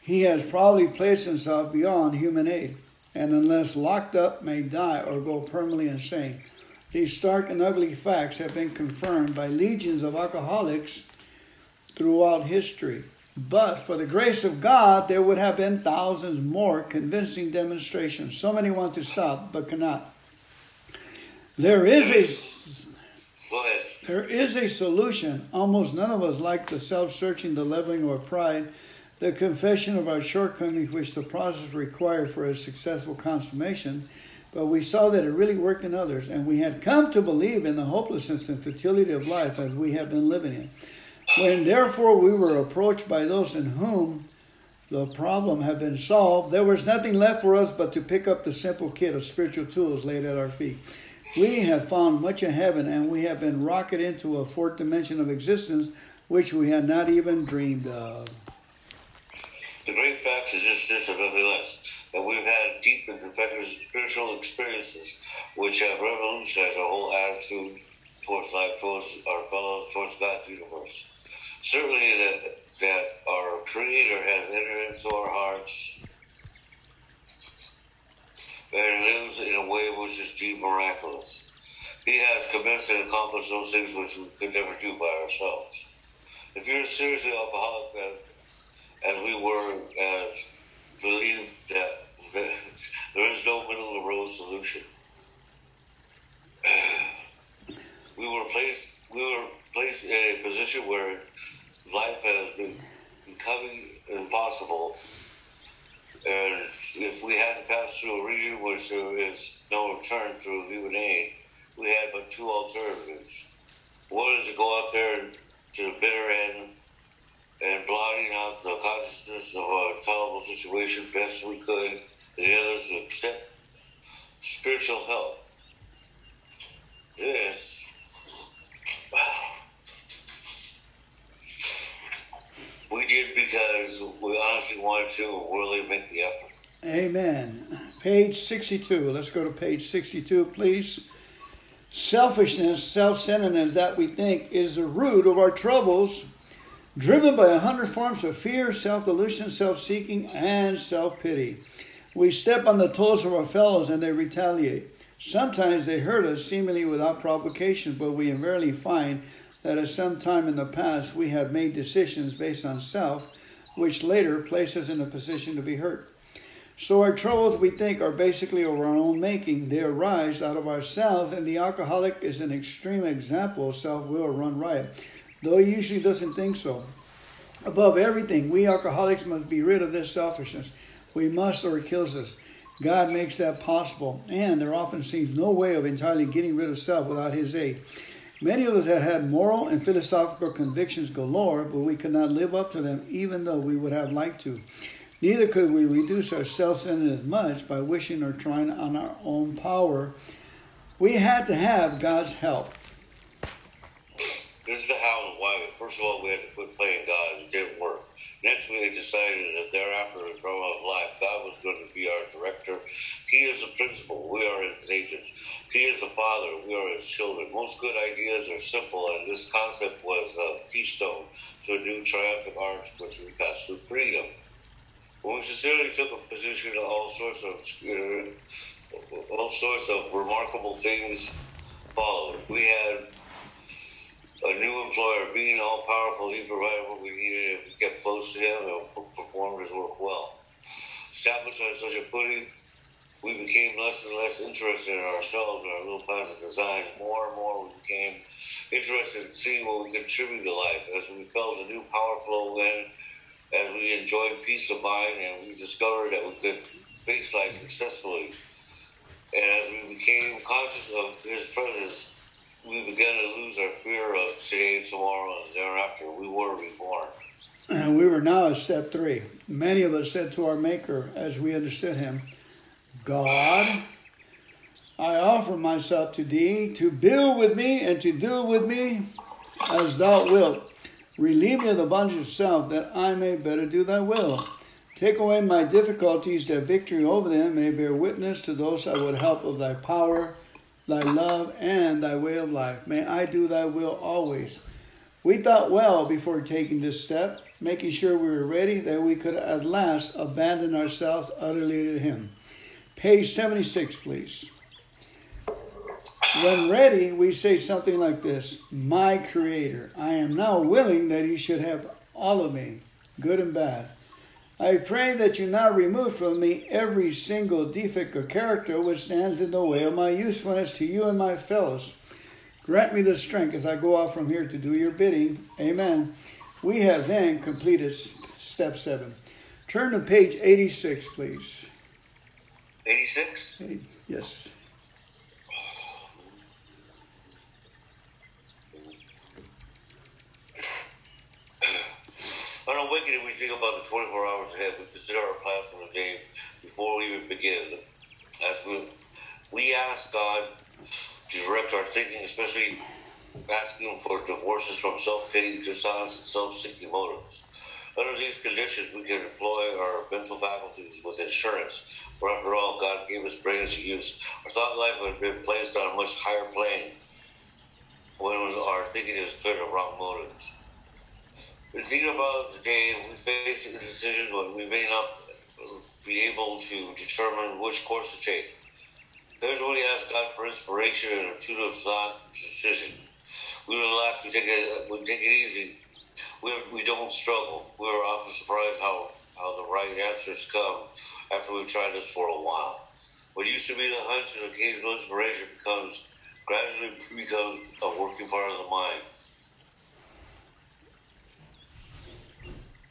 he has probably placed himself beyond human aid, and unless locked up, may die or go permanently insane. These stark and ugly facts have been confirmed by legions of alcoholics throughout history. But for the grace of God, there would have been thousands more convincing demonstrations. So many want to stop, but cannot. There is a there is a solution. Almost none of us like the self-searching, the leveling of pride, the confession of our shortcomings, which the process required for a successful consummation. But we saw that it really worked in others, and we had come to believe in the hopelessness and futility of life as we have been living it. When therefore we were approached by those in whom the problem had been solved, there was nothing left for us but to pick up the simple kit of spiritual tools laid at our feet. We have found much in heaven, and we have been rocketed into a fourth dimension of existence which we had not even dreamed of. The great fact is just this, nevertheless, that we've had deep and effective spiritual experiences which have revolutionized our whole attitude towards life, towards our fellows, towards God's universe certainly that, that our Creator has entered into our hearts and lives in a way which is deep miraculous. He has commenced and accomplished those things which we could never do by ourselves. If you're seriously alcoholic, as, we were, as believe that, that there is no middle of the road solution. We were placed, we were placed in a position where life has been becoming impossible. And if we had to pass through a region where there is no return through human aid, we had but two alternatives. One is to go out there to the bitter end and blotting out the consciousness of our terrible situation best we could. The other is to accept spiritual help. This we did because we honestly wanted to really make the effort. Amen. Page 62. Let's go to page 62, please. Selfishness, self centeredness that we think is the root of our troubles, driven by a hundred forms of fear, self delusion, self seeking, and self pity. We step on the toes of our fellows and they retaliate. Sometimes they hurt us seemingly without provocation, but we invariably find that at some time in the past we have made decisions based on self, which later place us in a position to be hurt. So our troubles we think are basically of our own making. They arise out of ourselves, and the alcoholic is an extreme example of self-will run riot, though he usually doesn't think so. Above everything, we alcoholics must be rid of this selfishness. We must, or it kills us. God makes that possible, and there often seems no way of entirely getting rid of self without His aid. Many of us have had moral and philosophical convictions galore, but we could not live up to them even though we would have liked to. Neither could we reduce our self centeredness much by wishing or trying on our own power. We had to have God's help. This is the how and why. First of all, we had to quit playing God. It didn't work. Next, we decided that thereafter, the drama of life, God was going to be our director. He is the principal. We are his agents. He is the father. We are his children. Most good ideas are simple, and this concept was a keystone to a new triumphant arch which we got to freedom. When we sincerely took a position of all sorts of uh, all sorts of remarkable things followed. We had a new employer, being all powerful, he provided what we needed if we kept close to him and performed his work well. Established on such a footing, we became less and less interested in ourselves and our little plans and designs. More and more, we became interested in seeing what we contribute to life as we felt a new power flow in, as we enjoyed peace of mind, and we discovered that we could face life successfully. And as we became conscious of his presence, we began to lose our fear of today, tomorrow, and thereafter. We were reborn. And we were now at step three. Many of us said to our Maker, as we understood Him, God, I offer myself to Thee to build with me and to do with me as Thou wilt. Relieve me of the bondage of self that I may better do Thy will. Take away my difficulties, that victory over them may bear witness to those I would help of thy power, thy love, and thy way of life. May I do thy will always. We thought well before taking this step, making sure we were ready that we could at last abandon ourselves utterly to him. Page 76, please. When ready, we say something like this My Creator, I am now willing that you should have all of me, good and bad. I pray that you now remove from me every single defect of character which stands in the way of my usefulness to you and my fellows. Grant me the strength as I go out from here to do your bidding. Amen. We have then completed step seven. Turn to page 86, please. 86? Yes. On awakening, we think about the 24 hours ahead. We consider our plans for the day before we even begin. As we, we ask God to direct our thinking, especially asking for divorces from self-pity, dishonest, and self-seeking motives. Under these conditions, we can employ our mental faculties with insurance. For after all, God gave us brains to use. Our thought life would have been placed on a much higher plane when our thinking is clear of wrong motives. We think about the day we face a decision, but we may not be able to determine which course to take. Here's when we ask God for inspiration and a intuitive thought decision. We relax, we take it, we take it easy. We, we don't struggle. We are often surprised how, how the right answers come after we've tried this for a while. What used to be the hunch and occasional inspiration becomes gradually becomes a working part of the mind.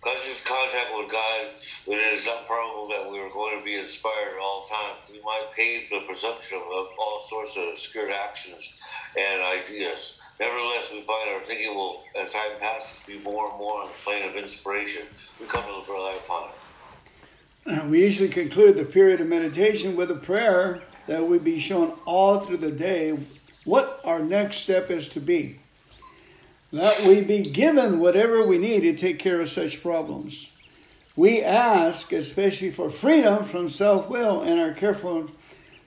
Conscious contact with God, it is not probable that we are going to be inspired at all times. We might pave the presumption of all sorts of obscure actions and ideas. Nevertheless, we find our thinking will, as time passes, be more and more on the plane of inspiration. We come to rely upon it. We usually conclude the period of meditation with a prayer that we be shown all through the day what our next step is to be that we be given whatever we need to take care of such problems. We ask especially for freedom from self will and are careful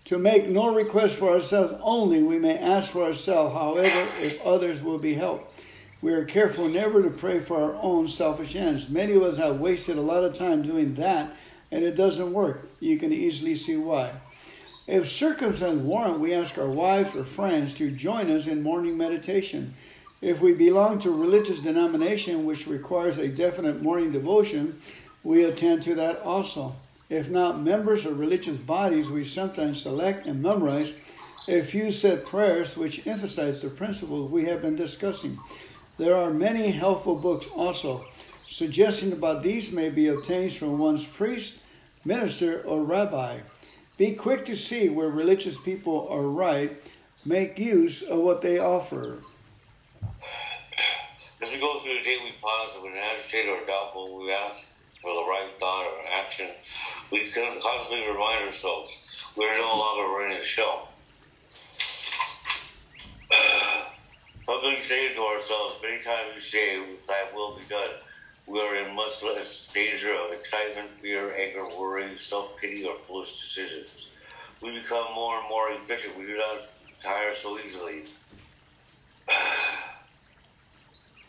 to make no request for ourselves only. We may ask for ourselves, however, if others will be helped. We are careful never to pray for our own selfish ends. Many of us have wasted a lot of time doing that, and it doesn't work. You can easily see why. If circumstances warrant, we ask our wives or friends to join us in morning meditation. If we belong to a religious denomination which requires a definite morning devotion, we attend to that also. If not members of religious bodies, we sometimes select and memorize a few set prayers which emphasize the principles we have been discussing. There are many helpful books also. Suggestions about these may be obtained from one's priest, minister, or rabbi. Be quick to see where religious people are right. Make use of what they offer. As we go through the day, we pause when agitated or doubtful, we ask for the right thought or action. We constantly remind ourselves we are no longer running a show. Publicly saying to ourselves, many times we say, Thy will be done. We are in much less danger of excitement, fear, anger, worry, self pity, or foolish decisions. We become more and more efficient. We do not tire so easily.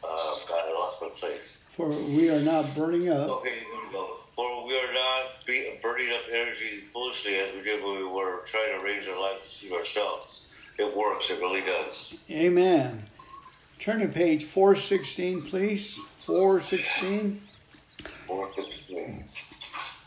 Uh, God, I lost my place. For we are not burning up. Okay, here we go. For we are not be, burning up energy foolishly as we did when we were trying to arrange our lives to suit ourselves. It works. It really does. Amen. Turn to page 416, please. 416. 416.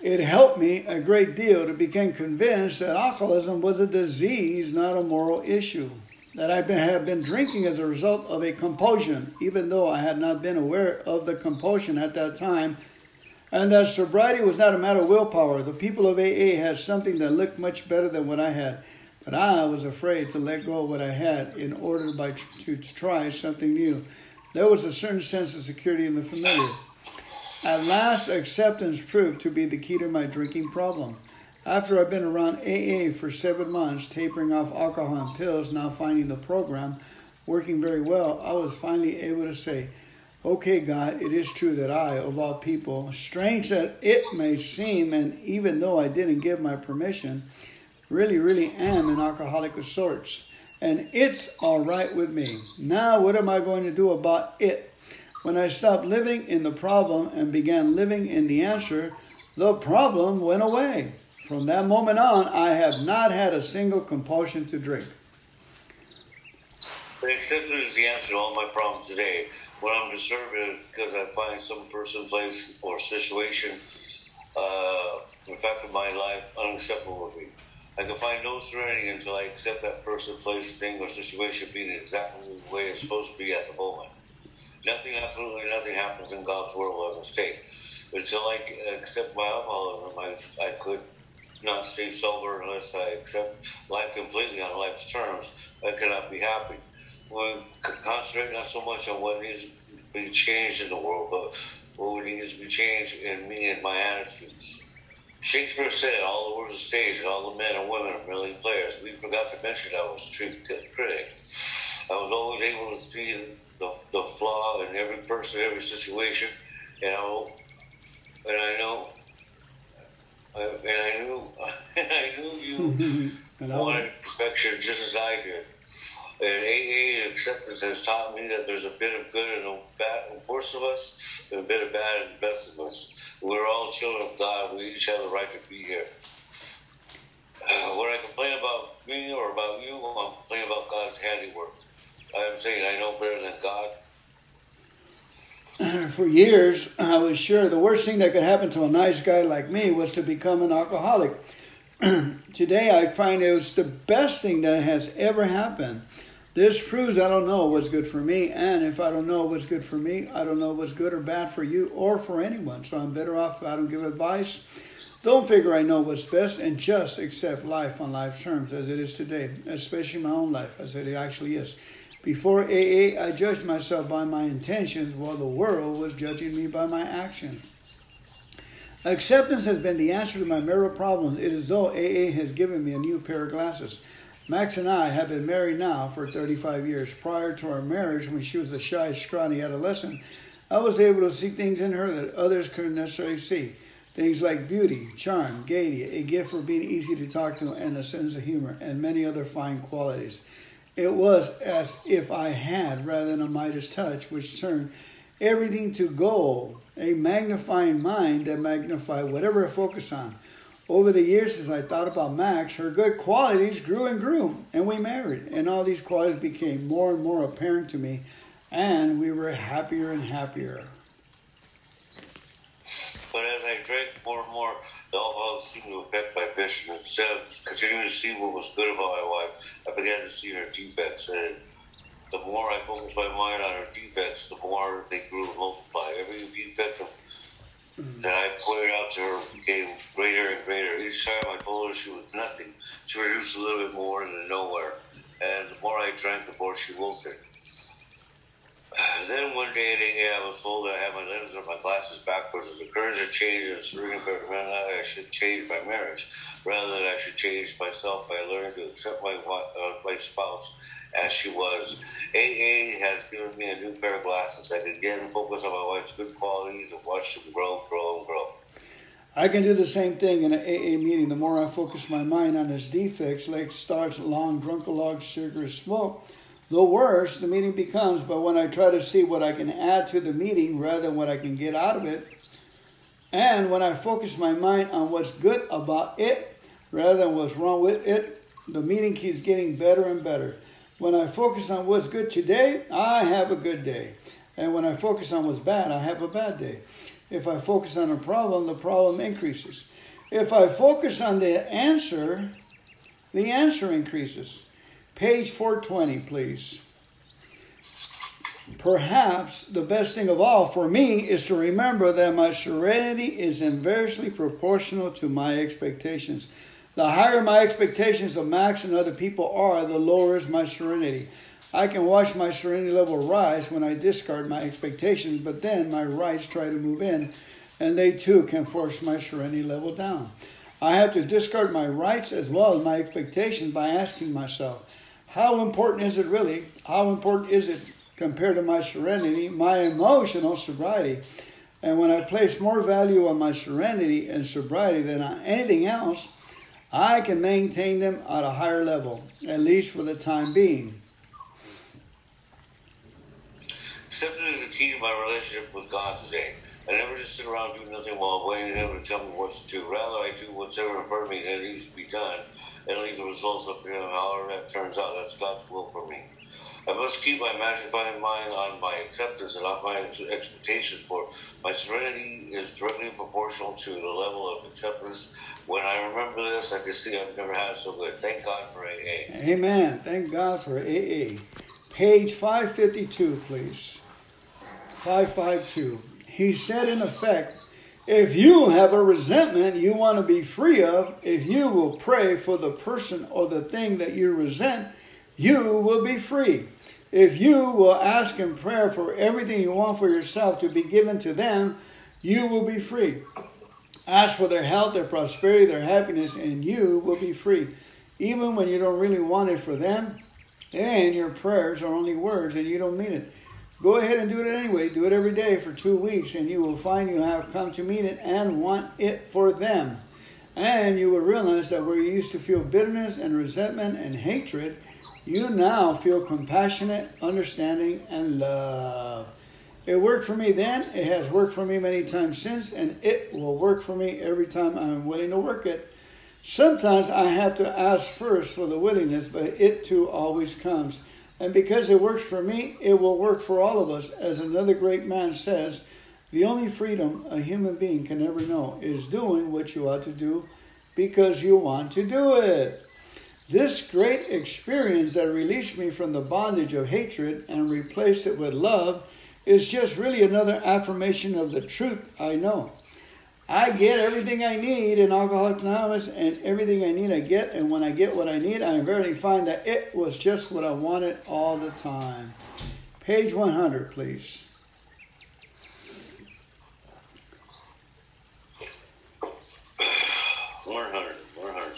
It helped me a great deal to become convinced that alcoholism was a disease, not a moral issue that I have been drinking as a result of a compulsion, even though I had not been aware of the compulsion at that time, and that sobriety was not a matter of willpower. The people of AA had something that looked much better than what I had, but I was afraid to let go of what I had in order by, to, to try something new. There was a certain sense of security in the familiar. At last, acceptance proved to be the key to my drinking problem. After I've been around AA for seven months, tapering off alcohol and pills, now finding the program working very well, I was finally able to say, Okay, God, it is true that I, of all people, strange that it may seem, and even though I didn't give my permission, really, really am an alcoholic of sorts. And it's all right with me. Now, what am I going to do about it? When I stopped living in the problem and began living in the answer, the problem went away. From that moment on, I have not had a single compulsion to drink. Acceptance is the answer to all my problems today. When I'm disturbed because I find some person, place, or situation uh, affecting my life unacceptable to me. I can find no serenity until I accept that person, place, thing, or situation being exactly the way it's supposed to be at the moment. Nothing, absolutely nothing happens in God's world by mistake. Until I accept my alcoholism, I, I could not stay sober unless I accept life completely on life's terms. I cannot be happy. We concentrate not so much on what needs to be changed in the world, but what needs to be changed in me and my attitudes. Shakespeare said, all the words of stage, all the men and women are merely players. We forgot to mention I was a true critic. I was always able to see the, the flaw in every person, every situation, and I, and I know, and I knew, and I knew you wanted perfection just as I did. And AA acceptance has taught me that there's a bit of good and a bad in most of us, and a bit of bad in the best of us. We're all children of God. We each have the right to be here. Uh, when I complain about me or about you, I'm complaining about God's handiwork. I'm saying I know better than God. For years, I was sure the worst thing that could happen to a nice guy like me was to become an alcoholic. Today, I find it was the best thing that has ever happened. This proves I don't know what's good for me, and if I don't know what's good for me, I don't know what's good or bad for you or for anyone. So I'm better off if I don't give advice. Don't figure I know what's best and just accept life on life's terms as it is today, especially my own life as it actually is. Before AA, I judged myself by my intentions while the world was judging me by my actions. Acceptance has been the answer to my marital problems. It is though AA has given me a new pair of glasses. Max and I have been married now for 35 years. Prior to our marriage, when she was a shy, scrawny adolescent, I was able to see things in her that others couldn't necessarily see. Things like beauty, charm, gaiety, a gift for being easy to talk to, and a sense of humor, and many other fine qualities. It was as if I had, rather than a Midas touch, which turned everything to gold, a magnifying mind that magnified whatever I focused on. Over the years, as I thought about Max, her good qualities grew and grew, and we married. And all these qualities became more and more apparent to me, and we were happier and happier. But as I drank more and more, alcohol seemed to affect my vision. Instead of continuing to see what was good about my wife, I began to see her defects. And the more I focused my mind on her defects, the more they grew and multiplied. Every defect of that I pointed out to her became greater and greater. Each time I told her she was nothing, she reduced a little bit more into nowhere. And the more I drank, the more she wilted. Then one day I was told that I had my lenses or my glasses backwards. As the courage to change and surrender I should change my marriage rather than I should change myself by learning to accept my, uh, my spouse as she was. AA has given me a new pair of glasses. I can again focus on my wife's good qualities and watch them grow, grow, and grow. I can do the same thing in an AA meeting. The more I focus my mind on its defects, like starts, long, drunkalog, cigarette smoke, the worse the meeting becomes. But when I try to see what I can add to the meeting rather than what I can get out of it, and when I focus my mind on what's good about it rather than what's wrong with it, the meeting keeps getting better and better. When I focus on what's good today, I have a good day. And when I focus on what's bad, I have a bad day. If I focus on a problem, the problem increases. If I focus on the answer, the answer increases. Page 420, please. Perhaps the best thing of all for me is to remember that my serenity is inversely proportional to my expectations. The higher my expectations of Max and other people are, the lower is my serenity. I can watch my serenity level rise when I discard my expectations, but then my rights try to move in, and they too can force my serenity level down. I have to discard my rights as well as my expectations by asking myself, how important is it really? How important is it compared to my serenity, my emotional sobriety. And when I place more value on my serenity and sobriety than on anything else, I can maintain them at a higher level, at least for the time being. Acceptance is the key to my relationship with God today. I never just sit around doing nothing while waiting for Him to tell me what to do. Rather, I do whatever in front of me that needs to be done and leave the results up Him, however that turns out. That's God's will for me. I must keep my magnifying mind on my acceptance and not my expectations, for my serenity is directly proportional to the level of acceptance. When I remember this, I can see I've never had so good. Thank God for AA. Amen. Thank God for AA. Page 552, please. 552. He said, in effect, if you have a resentment you want to be free of, if you will pray for the person or the thing that you resent, you will be free. If you will ask in prayer for everything you want for yourself to be given to them, you will be free. Ask for their health, their prosperity, their happiness, and you will be free. Even when you don't really want it for them, and your prayers are only words and you don't mean it. Go ahead and do it anyway. Do it every day for two weeks, and you will find you have come to mean it and want it for them. And you will realize that where you used to feel bitterness and resentment and hatred, you now feel compassionate, understanding, and love. It worked for me then, it has worked for me many times since, and it will work for me every time I'm willing to work it. Sometimes I have to ask first for the willingness, but it too always comes. And because it works for me, it will work for all of us. As another great man says, the only freedom a human being can ever know is doing what you ought to do because you want to do it. This great experience that released me from the bondage of hatred and replaced it with love is just really another affirmation of the truth I know. I get everything I need in Alcoholics Anonymous, and everything I need I get. And when I get what I need, I invariably find that it was just what I wanted all the time. Page 100, please. One hundred. One hundred.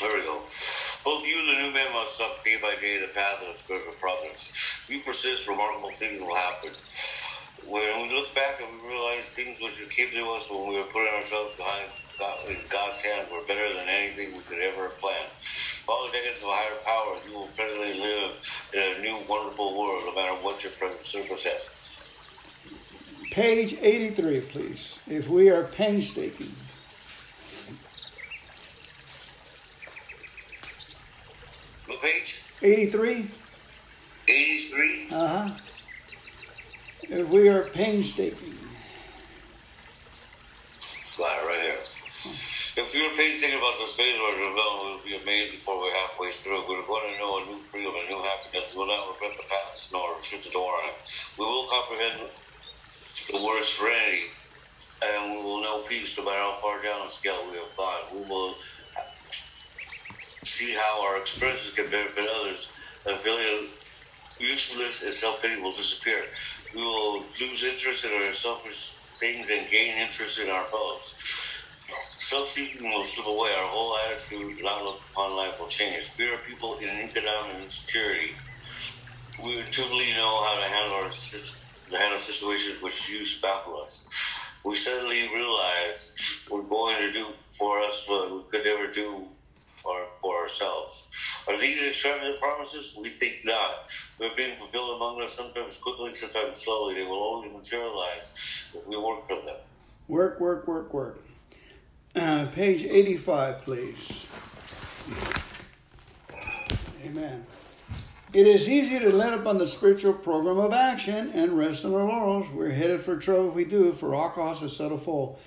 There we go. Both you and the new man must the path of spiritual progress. You persist, remarkable things will happen. When we look back and we realize things which came to us when we were putting ourselves behind God, in God's hands were better than anything we could ever plan. Follow the decades of a higher power, you will presently live in a new, wonderful world, no matter what your present circumstances. Page 83, please. If we are painstaking. What page? 83? 83? Uh huh. If we are painstaking. Got right here. If were painstaking about this phase of our development, we will be amazed before we're halfway through. We're going to know a new freedom, a new happiness. We will not regret the past nor shoot the door on it. We will comprehend the word serenity, and we will know peace no matter how far down the scale we have gone. We will see how our experiences can benefit others, and feeling usefulness and self pity will disappear. We will lose interest in our selfish things and gain interest in our fellows. Self seeking will slip away. Our whole attitude and outlook upon life will change. We are people in economic insecurity. We intuitively know how to handle our handle situations which used to baffle us. We suddenly realize we're going to do for us what we could never do for, for ourselves. Are these extravagant promises? We think not. They're being fulfilled among us sometimes quickly, sometimes slowly. They will only materialize if we work for them. Work, work, work, work. Uh, page 85, please. Amen. It is easy to let up on the spiritual program of action and rest on our laurels. We're headed for trouble if we do, for alcohol is settle full.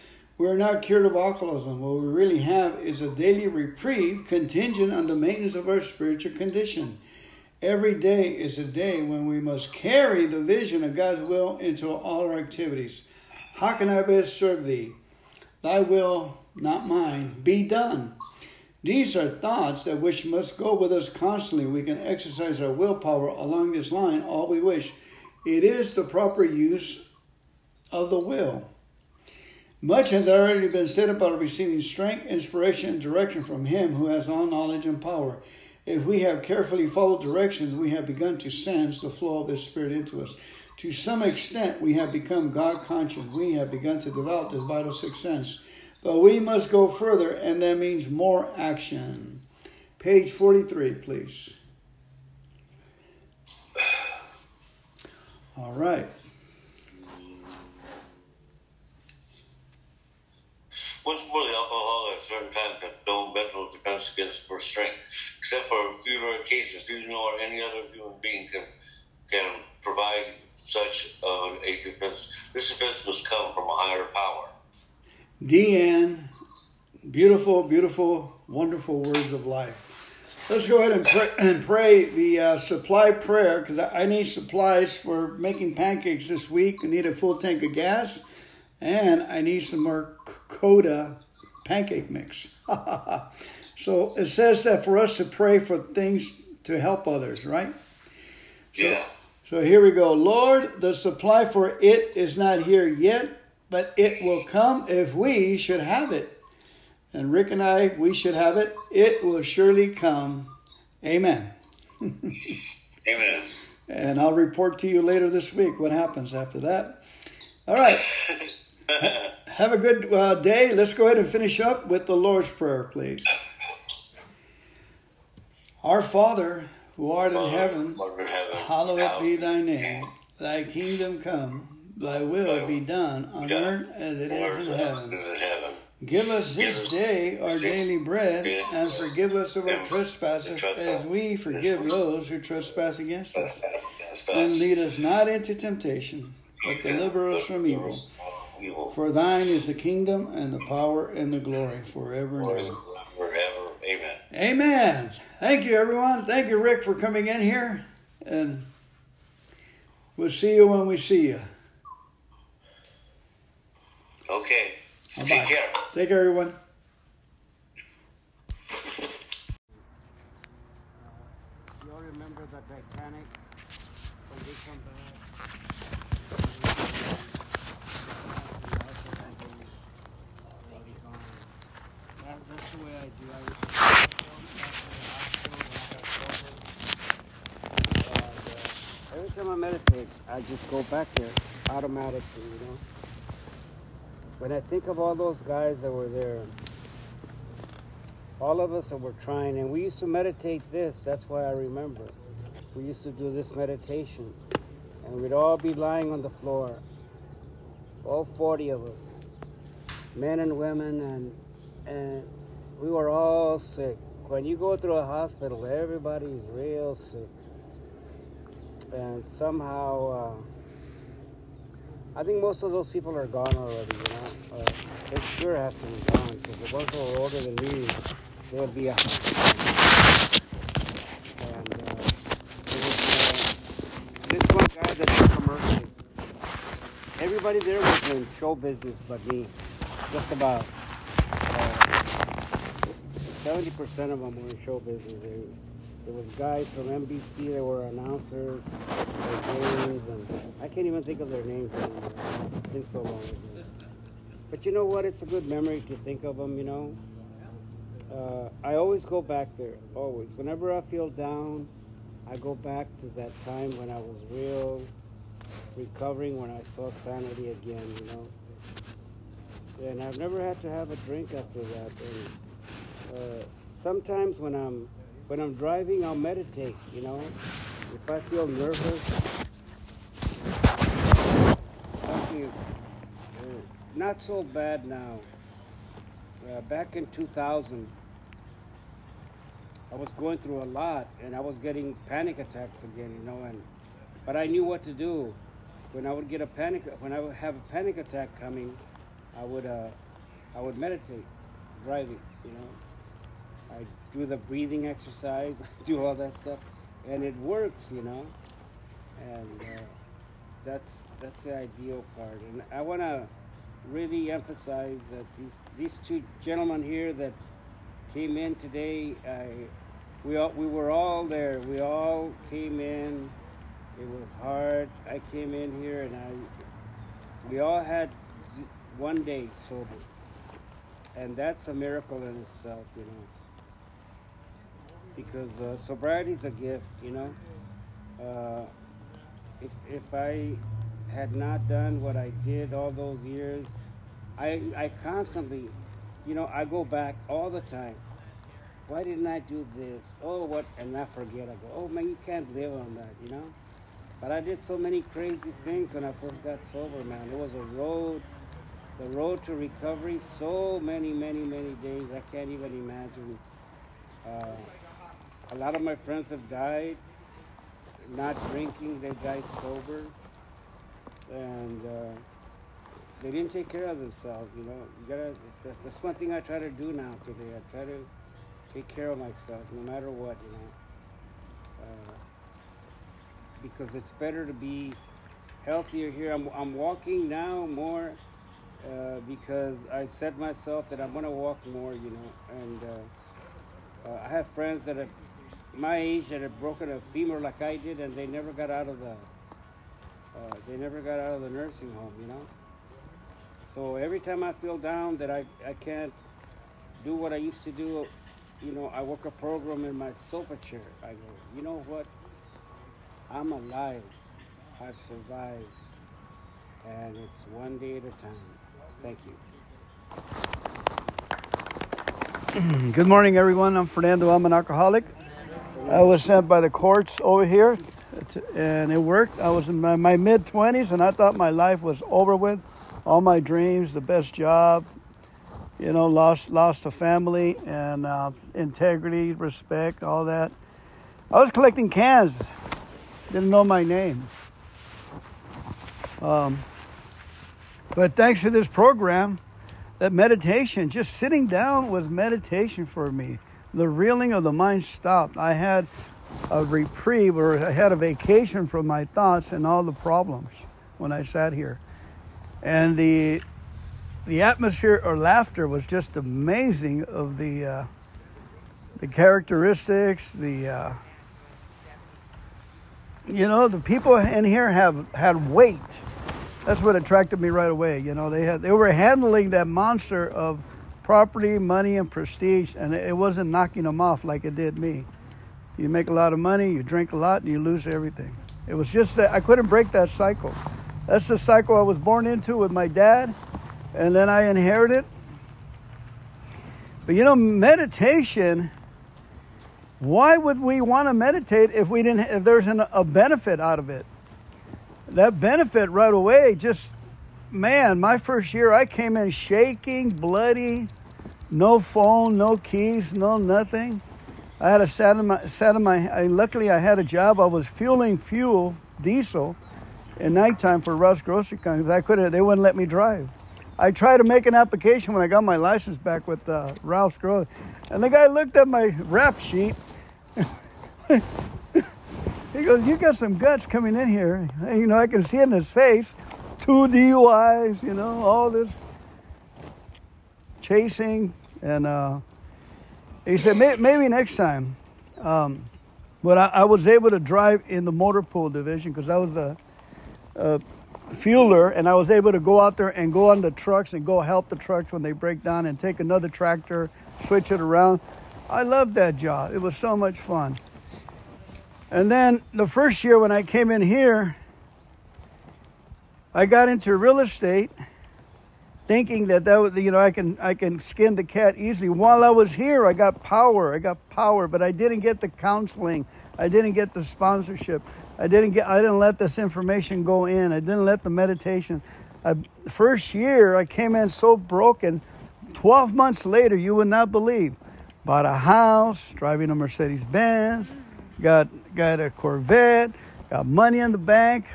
We are not cured of alcoholism. What we really have is a daily reprieve contingent on the maintenance of our spiritual condition. Every day is a day when we must carry the vision of God's will into all our activities. How can I best serve thee? Thy will, not mine, be done. These are thoughts that which must go with us constantly. We can exercise our willpower along this line all we wish. It is the proper use of the will. Much has already been said about receiving strength, inspiration, and direction from Him who has all knowledge and power. If we have carefully followed directions, we have begun to sense the flow of His Spirit into us. To some extent, we have become God conscious. We have begun to develop this vital sixth sense. But we must go further, and that means more action. Page 43, please. All right. More, the alcohol at a certain time can no mental defense against for strength, except for a few rare cases. You know or any other human being can can provide such uh, a defense? This defense must come from a higher power. Deanne, beautiful, beautiful, wonderful words of life. Let's go ahead and pray, and pray the uh, supply prayer because I need supplies for making pancakes this week. I need a full tank of gas and I need some more Coda pancake mix. so it says that for us to pray for things to help others, right? So, yeah. So here we go. Lord, the supply for it is not here yet, but it will come if we should have it. And Rick and I, we should have it. It will surely come. Amen. Amen. And I'll report to you later this week what happens after that. All right. Have a good uh, day. Let's go ahead and finish up with the Lord's Prayer, please. Our Father, who art in heaven, hallowed be thy name. Thy kingdom come, thy will be done on earth as it is in heaven. Give us this day our daily bread, and forgive us of our trespasses, as we forgive those who trespass against us. And lead us not into temptation, but deliver us from evil. For thine is the kingdom and the power and the glory forever and ever. Forever. Amen. Amen. Thank you, everyone. Thank you, Rick, for coming in here. And we'll see you when we see you. Okay. Bye-bye. Take care. Take care, everyone. You all remember the Titanic when they come back? That, that's the way I do. I used to And, uh, every time I meditate, I just go back there automatically, you know. When I think of all those guys that were there, all of us that were trying, and we used to meditate this. That's why I remember. We used to do this meditation, and we'd all be lying on the floor, all 40 of us, men and women, and and we were all sick. When you go through a hospital, everybody's real sick, and somehow. Uh, I think most of those people are gone already, you know. Uh, they sure have to be gone because the ones who are older than me, they would be a And uh, was uh, this one guy that's did commercials. Everybody there was in show business but me, just about. Seventy percent of them were in show business. There, there was guys from NBC that were announcers, their names, and I can't even think of their names anymore. It's been so long ago. But you know what? It's a good memory to think of them. You know, uh, I always go back there. Always, whenever I feel down, I go back to that time when I was real recovering, when I saw sanity again. You know, and I've never had to have a drink after that. And, uh, sometimes when I'm when I'm driving, I'll meditate. You know, if I feel nervous, something uh, not so bad now. Uh, back in 2000, I was going through a lot, and I was getting panic attacks again. You know, and but I knew what to do. When I would get a panic, when I would have a panic attack coming, I would uh, I would meditate driving. You know. Do the breathing exercise, do all that stuff, and it works, you know. And uh, that's that's the ideal part. And I want to really emphasize that these these two gentlemen here that came in today. I, we all, we were all there. We all came in. It was hard. I came in here and I. We all had one day sober, and that's a miracle in itself, you know. Because uh, sobriety is a gift, you know. Uh, if if I had not done what I did all those years, I I constantly, you know, I go back all the time. Why didn't I do this? Oh, what? And I forget. I go, oh man, you can't live on that, you know. But I did so many crazy things when I first got sober, man. It was a road, the road to recovery. So many, many, many days. I can't even imagine. Uh, a lot of my friends have died, not drinking. They died sober, and uh, they didn't take care of themselves. You know, you gotta. That's one thing I try to do now today. I try to take care of myself, no matter what. You know. Uh, because it's better to be healthier here. I'm, I'm walking now more uh, because I said myself that I'm gonna walk more, you know. And uh, uh, I have friends that have my age that had broken a femur like I did, and they never got out of the uh, they never got out of the nursing home, you know. So every time I feel down that I, I can't do what I used to do, you know, I work a program in my sofa chair. I go, you know what? I'm alive. I've survived. And it's one day at a time. Thank you. Good morning, everyone. I'm Fernando. I'm an alcoholic. I was sent by the courts over here, and it worked. I was in my, my mid 20s, and I thought my life was over with. All my dreams, the best job, you know, lost lost a family and uh, integrity, respect, all that. I was collecting cans. Didn't know my name. Um, but thanks to this program, that meditation, just sitting down was meditation for me. The reeling of the mind stopped. I had a reprieve or I had a vacation from my thoughts and all the problems when I sat here. And the the atmosphere or laughter was just amazing of the uh, the characteristics, the uh, you know, the people in here have had weight that's what attracted me right away. You know, they had they were handling that monster of property, money, and prestige, and it wasn't knocking them off like it did me. You make a lot of money, you drink a lot, and you lose everything. It was just that I couldn't break that cycle. That's the cycle I was born into with my dad, and then I inherited. But you know, meditation. Why would we want to meditate if we didn't? If there's an, a benefit out of it? that benefit right away just man my first year i came in shaking bloody no phone no keys no nothing i had a sat in my sat in my I, luckily i had a job i was fueling fuel diesel at nighttime for Russ Grocery Company I couldn't they wouldn't let me drive I tried to make an application when I got my license back with uh, Ralph's Grocery and the guy looked at my rap sheet He goes, "You got some guts coming in here." And, you know, I can see it in his face. Two DUIs, you know, all this chasing, and uh, he said, "May- "Maybe next time." Um, but I, I was able to drive in the motor pool division because I was a, a fueler, and I was able to go out there and go on the trucks and go help the trucks when they break down and take another tractor, switch it around. I loved that job. It was so much fun. And then the first year when I came in here, I got into real estate thinking that that was you know I can I can skin the cat easily. While I was here, I got power. I got power, but I didn't get the counseling. I didn't get the sponsorship. I didn't get I didn't let this information go in. I didn't let the meditation. I, first year I came in so broken. 12 months later, you would not believe. Bought a house, driving a Mercedes Benz, got got a Corvette, got money in the bank.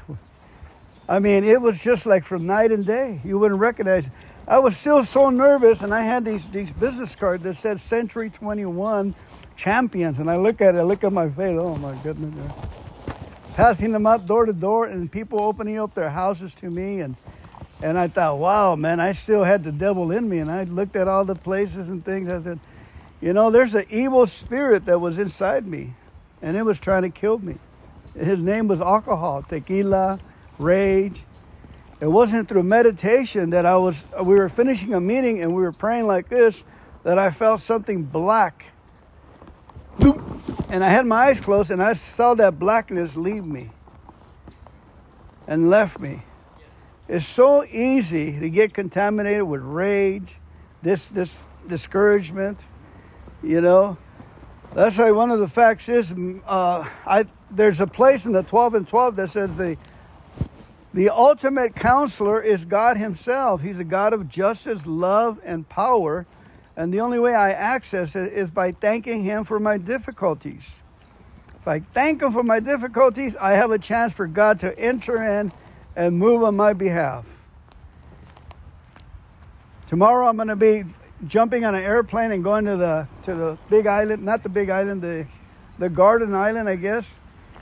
I mean, it was just like from night and day. You wouldn't recognize. I was still so nervous, and I had these these business cards that said Century 21 Champions, and I look at it, I look at my face. Oh my goodness! Passing them out door to door, and people opening up their houses to me, and and I thought, wow, man, I still had the devil in me, and I looked at all the places and things. I said, You know, there's an evil spirit that was inside me, and it was trying to kill me. His name was alcohol, tequila, rage. It wasn't through meditation that I was, we were finishing a meeting and we were praying like this that I felt something black. And I had my eyes closed and I saw that blackness leave me and left me. It's so easy to get contaminated with rage, this this discouragement, you know. That's why one of the facts is uh, I there's a place in the 12 and 12 that says the the ultimate counselor is God Himself. He's a God of justice, love, and power. And the only way I access it is by thanking Him for my difficulties. If I thank Him for my difficulties, I have a chance for God to enter in and move on my behalf. Tomorrow I'm going to be jumping on an airplane and going to the to the big island, not the big island, the the garden island, I guess.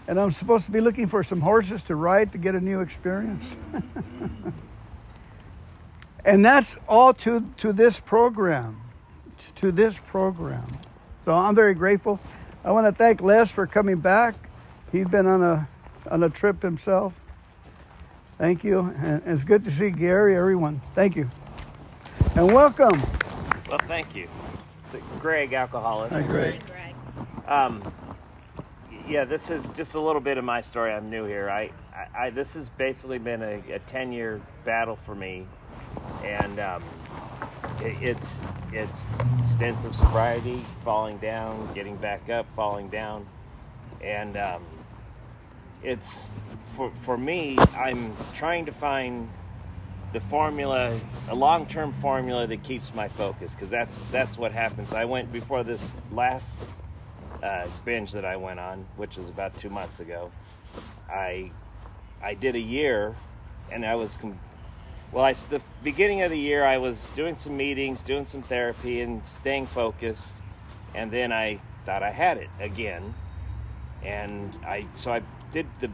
And I'm supposed to be looking for some horses to ride to get a new experience. and that's all to to this program to this program. So I'm very grateful. I want to thank Les for coming back. He's been on a on a trip himself. Thank you. And it's good to see Gary, everyone. Thank you. And welcome. Well, thank you. Greg, alcoholic. Hi, Greg. Um, yeah, this is just a little bit of my story. I'm new here. I, I, I this has basically been a, a 10 year battle for me. And um, it's it's stints of sobriety, falling down, getting back up, falling down, and um, it's for for me. I'm trying to find the formula, a long-term formula that keeps my focus, because that's that's what happens. I went before this last uh, binge that I went on, which was about two months ago. I I did a year, and I was com- well, I, the beginning of the year, I was doing some meetings, doing some therapy, and staying focused. And then I thought I had it again, and I so I did the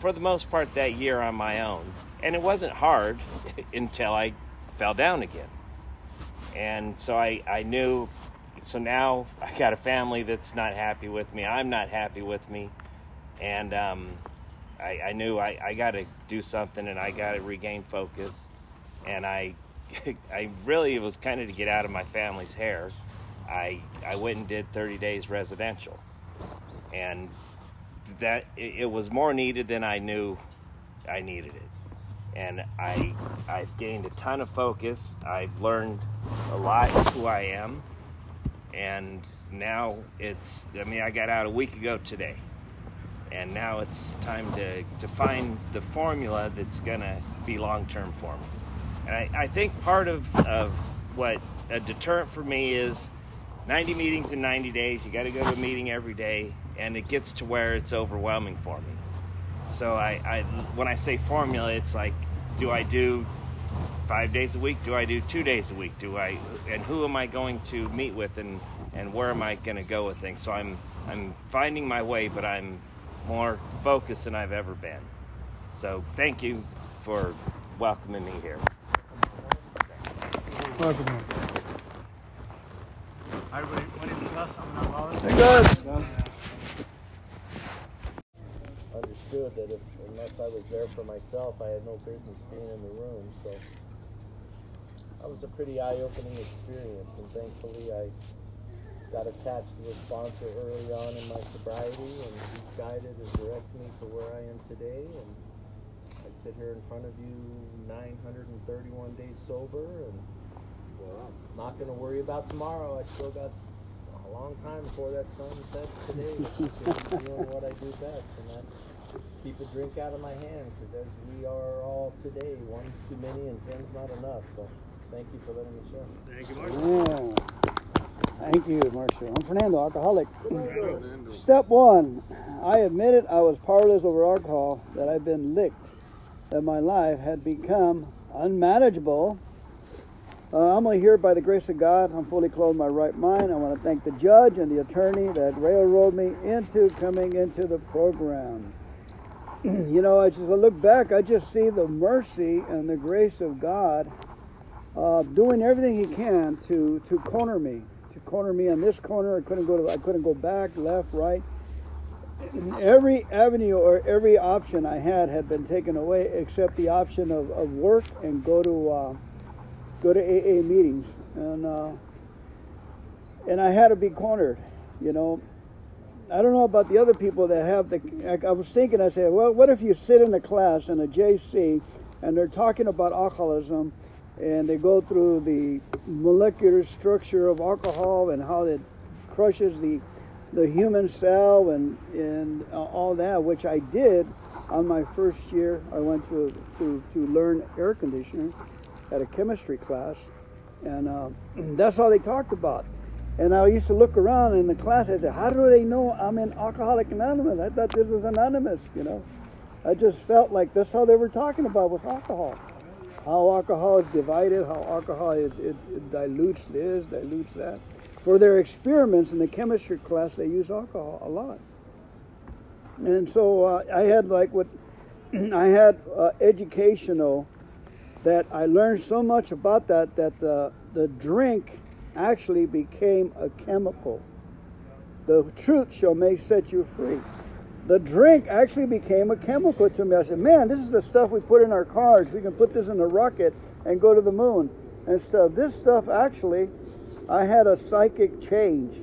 for the most part that year on my own, and it wasn't hard until I fell down again. And so I I knew. So now I got a family that's not happy with me. I'm not happy with me, and um, I, I knew I, I got to do something and I got to regain focus. And I, I really it was kind of to get out of my family's hair. I, I went and did 30 days residential. And that it, it was more needed than I knew I needed it. And I, I've gained a ton of focus. I've learned a lot who I am. And now it's, I mean, I got out a week ago today and now it's time to, to find the formula that's going to be long-term for me. And I, I think part of, of what a deterrent for me is 90 meetings in 90 days. You got to go to a meeting every day, and it gets to where it's overwhelming for me. So I, I when I say formula, it's like, do I do five days a week? Do I do two days a week? Do I and who am I going to meet with, and and where am I going to go with things? So I'm I'm finding my way, but I'm more focused than I've ever been. So thank you for welcoming me here. Welcome. Hi, everybody. My name is Gus. I'm an. Hey, Gus. Understood that if, unless I was there for myself, I had no business being in the room. So that was a pretty eye-opening experience, and thankfully I got attached to a sponsor early on in my sobriety, and he guided and directed me to where I am today. And I sit here in front of you 931 days sober, and well, I'm not going to worry about tomorrow. I still got a long time before that sun sets today. Doing what I do best, and that's keep a drink out of my hand, because as we are all today, one's too many and ten's not enough. So thank you for letting me share. Thank you, Mark. Yeah. Thank you, Marshall. I'm Fernando, alcoholic. Step one, I admitted I was powerless over alcohol, that I've been licked, that my life had become unmanageable. Uh, I'm only here by the grace of God. I'm fully clothed in my right mind. I want to thank the judge and the attorney that railroaded me into coming into the program. you know, as I look back, I just see the mercy and the grace of God uh, doing everything He can to, to corner me, to corner me on this corner. I couldn't go to. I couldn't go back, left, right. Every avenue or every option I had had been taken away, except the option of, of work and go to uh, go to AA meetings, and uh, and I had to be cornered. You know, I don't know about the other people that have the. I, was thinking, I said, well, what if you sit in a class in a JC, and they're talking about alcoholism, and they go through the molecular structure of alcohol and how it crushes the the human cell and and uh, all that, which I did on my first year. I went to to, to learn air conditioning at a chemistry class, and uh, that's all they talked about. And I used to look around in the class. I said, "How do they know I'm in Alcoholic Anonymous? I thought this was anonymous." You know, I just felt like that's all they were talking about was alcohol. How alcohol is divided, how alcohol it, it, it dilutes this, dilutes that for their experiments in the chemistry class, they use alcohol a lot. And so uh, I had like what I had uh, educational that I learned so much about that that the the drink actually became a chemical. The truth shall may set you free. The drink actually became a chemical to me. I said, man, this is the stuff we put in our cars. We can put this in a rocket and go to the moon and stuff. This stuff actually I had a psychic change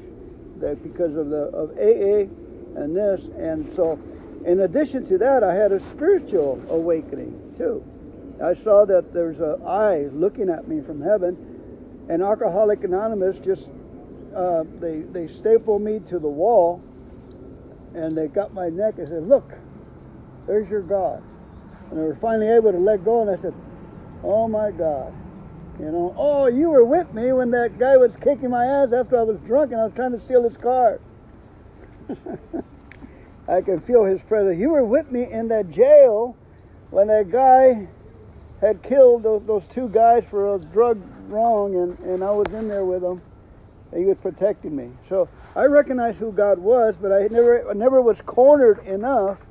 that because of the of AA and this, and so in addition to that, I had a spiritual awakening too. I saw that there's a eye looking at me from heaven, and Alcoholic Anonymous just uh, they they stapled me to the wall, and they got my neck and said, "Look, there's your God," and they were finally able to let go, and I said, "Oh my God." You know, oh, you were with me when that guy was kicking my ass after I was drunk and I was trying to steal his car. I can feel his presence. You were with me in that jail when that guy had killed those, those two guys for a drug wrong, and, and I was in there with him. And he was protecting me. So I recognized who God was, but I never, never was cornered enough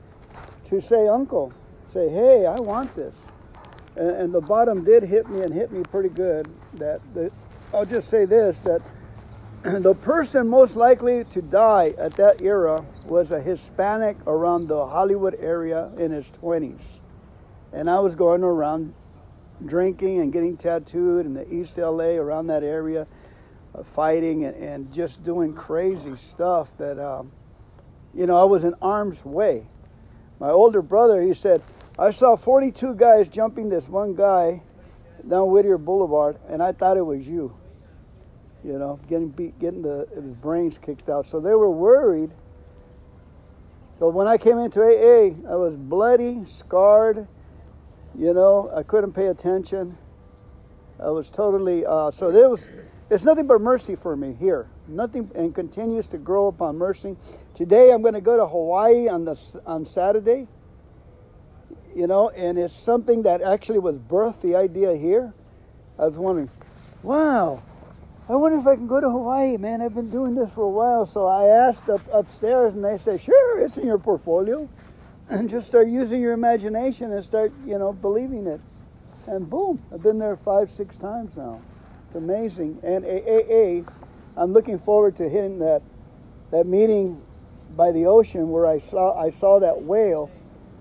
to say, Uncle, say, hey, I want this and, and the bottom did hit me and hit me pretty good. That the, I'll just say this: that the person most likely to die at that era was a Hispanic around the Hollywood area in his 20s. And I was going around drinking and getting tattooed in the East LA around that area, uh, fighting and, and, just doing crazy stuff that, um, you know, I was in arm's way. My older brother, he said, I saw 42 guys jumping this one guy down Whittier Boulevard, and I thought it was you. You know, getting beat, getting the his brains kicked out. So they were worried. So when I came into AA, I was bloody, scarred. You know, I couldn't pay attention. I was totally. Uh, so there was. It's nothing but mercy for me here. Nothing, and continues to grow upon mercy. Today, I'm going to go to Hawaii on the on Saturday you know, and it's something that actually was birthed, the idea here. I was wondering, wow, I wonder if I can go to Hawaii, man. I've been doing this for a while. So I asked up, upstairs, and they said, sure, it's in your portfolio. And just start using your imagination and start, you know, believing it. And boom, I've been there five, six times now. It's amazing. And AAA, I'm looking forward to hitting that that meeting by the ocean where I saw I saw that whale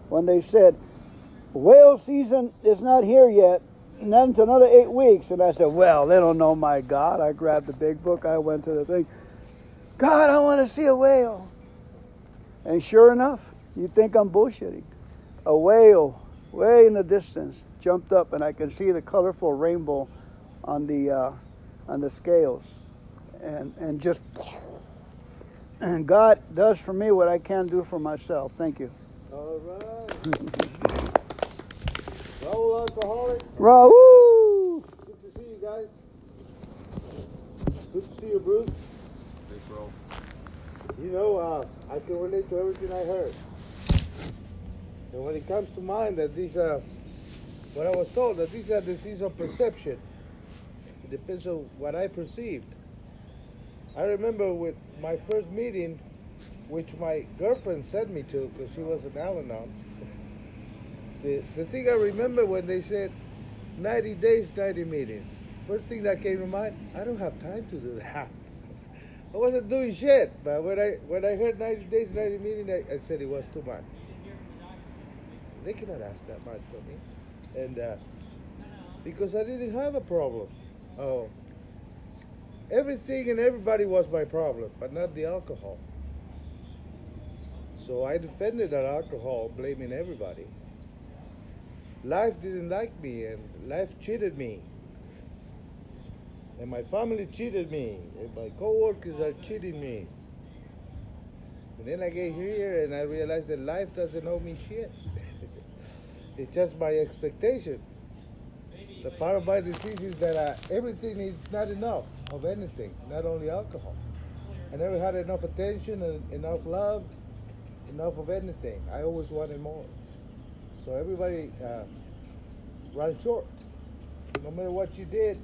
when they said, whale season is not here yet, not until another eight weeks. And I said, well, they don't know my God. I grabbed the big book. I went to the thing. God, I want to see a whale. And sure enough, you think I'm bullshitting. A whale, way in the distance, jumped up, and I could see the colorful rainbow on the uh, on the scales, and and just. And God does for me what I can't do for myself. Thank you. All right. Raul Alcoholic. Raul! Good to see you guys. Good to see you, Bruce. Thanks, bro. You know, uh, I can relate to everything I heard. And when it comes to mind that these are, what I was told, that these are disease of perception. It depends on what I perceived. I remember with my first meeting, which my girlfriend sent me to because she was an Al-Anon the, the thing I remember when they said 90 days, 90 meetings. First thing that came to mind, I don't have time to do that. I wasn't doing shit. But when I when I heard 90 days, 90 meetings, I, I said it was too much. They cannot ask that much from me, and uh, because I didn't have a problem. Oh, everything and everybody was my problem, but not the alcohol. So I defended that alcohol, blaming everybody. Life didn't like me, and life cheated me. And my family cheated me, and my coworkers are cheating me. And then I get here and I realize that life doesn't owe me shit. It's just my expectation. The part of my disease is that uh, everything is not enough of anything, not only alcohol. I never had enough attention and enough love, enough of anything. I always wanted more. So everybody uh, ran short. No matter what you did,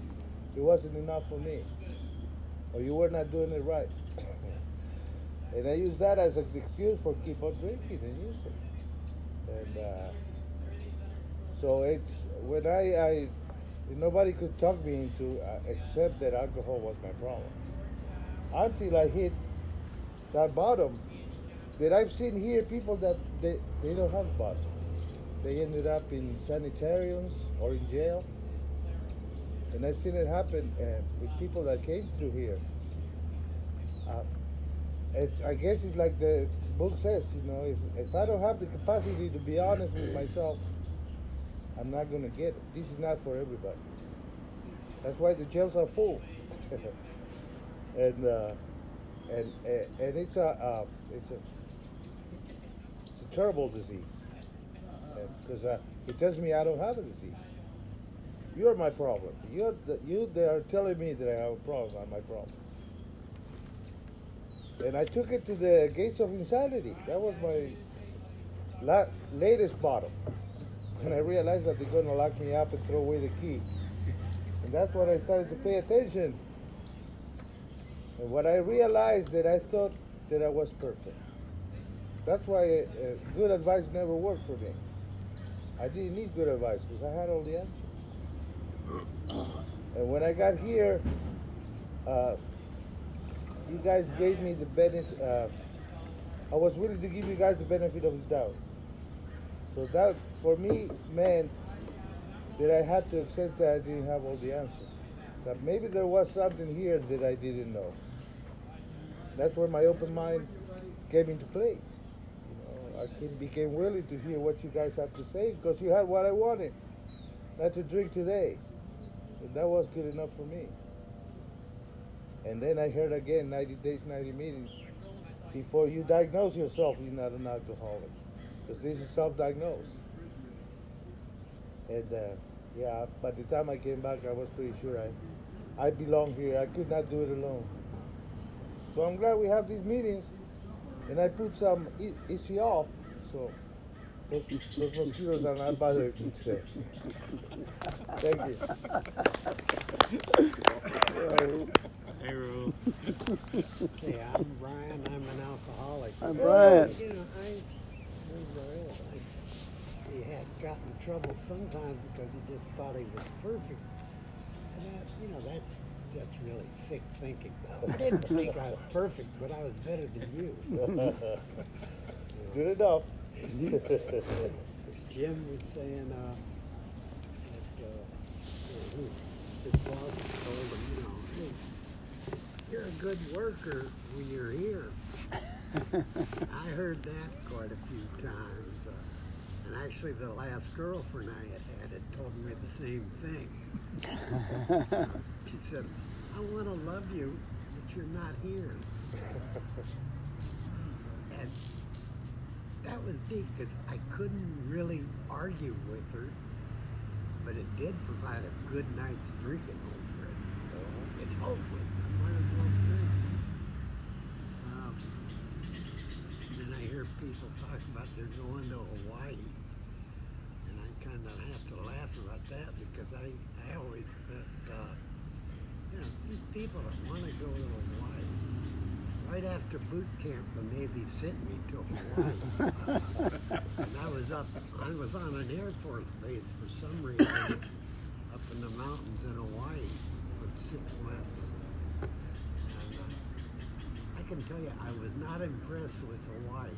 it wasn't enough for me. Or you were not doing it right. and I use that as an excuse for keep on drinking and using. And uh, so it's when I, I nobody could talk me into uh, accept that alcohol was my problem until I hit that bottom. That I've seen here people that they, they don't have bottom. They ended up in sanitariums or in jail. And I've seen it happen uh, with people that came through here. Uh, it's, I guess it's like the book says, you know, if, if I don't have the capacity to be honest with myself, I'm not going to get it. This is not for everybody. That's why the jails are full. and, uh, and, and it's a, uh, it's a, it's a terrible disease. Because uh, it tells me I don't have a disease. You're my problem. You're the, you they are telling me that I have a problem. I'm my problem. And I took it to the gates of insanity. That was my la- latest bottom. When I realized that they're going to lock me up and throw away the key. And that's when I started to pay attention. And when I realized that I thought that I was perfect. That's why uh, good advice never worked for me. I didn't need good advice because I had all the answers. And when I got here, uh, you guys gave me the benefit. Uh, I was willing to give you guys the benefit of the doubt. So that, for me, meant that I had to accept that I didn't have all the answers. That maybe there was something here that I didn't know. That's where my open mind came into play. You know, I came, became willing to hear what you guys have to say because you had what I wanted, not to drink today. And that was good enough for me. And then I heard again 90 days, 90 meetings. Before you diagnose yourself, you're not an alcoholic. Because this is self-diagnosed. And uh, yeah, by the time I came back, I was pretty sure I, I belong here. I could not do it alone. So I'm glad we have these meetings. And I put some e- off, so those, those mosquitoes are not bothering me today. Thank you. Hey, Ru. Hey, I'm Brian. I'm an alcoholic. I'm Brian. You know, I, I, gotten in trouble sometimes because he just thought he was perfect. And that, you know, that's that's really sick thinking. I didn't think I was perfect, but I was better than you. Good enough. Jim was saying uh, that uh, his boss told him, you know, hey, you're a good worker when you're here. I heard that quite a few times. And actually, the last girlfriend I had had had told me the same thing. she said, I want to love you, but you're not here. And that was deep because I couldn't really argue with her, but it did provide a good night's drinking over it. It's hopeless. I might as well drink. Um, then I hear people talk about they're going to Hawaii, kind of have to laugh about that because I, I always thought, uh, you know, these people that want to go to Hawaii, right after boot camp, the Navy sent me to Hawaii. and I was up, I was on an Air Force base for some reason up in the mountains in Hawaii for six months. And, uh, can tell you, I was not impressed with Hawaii.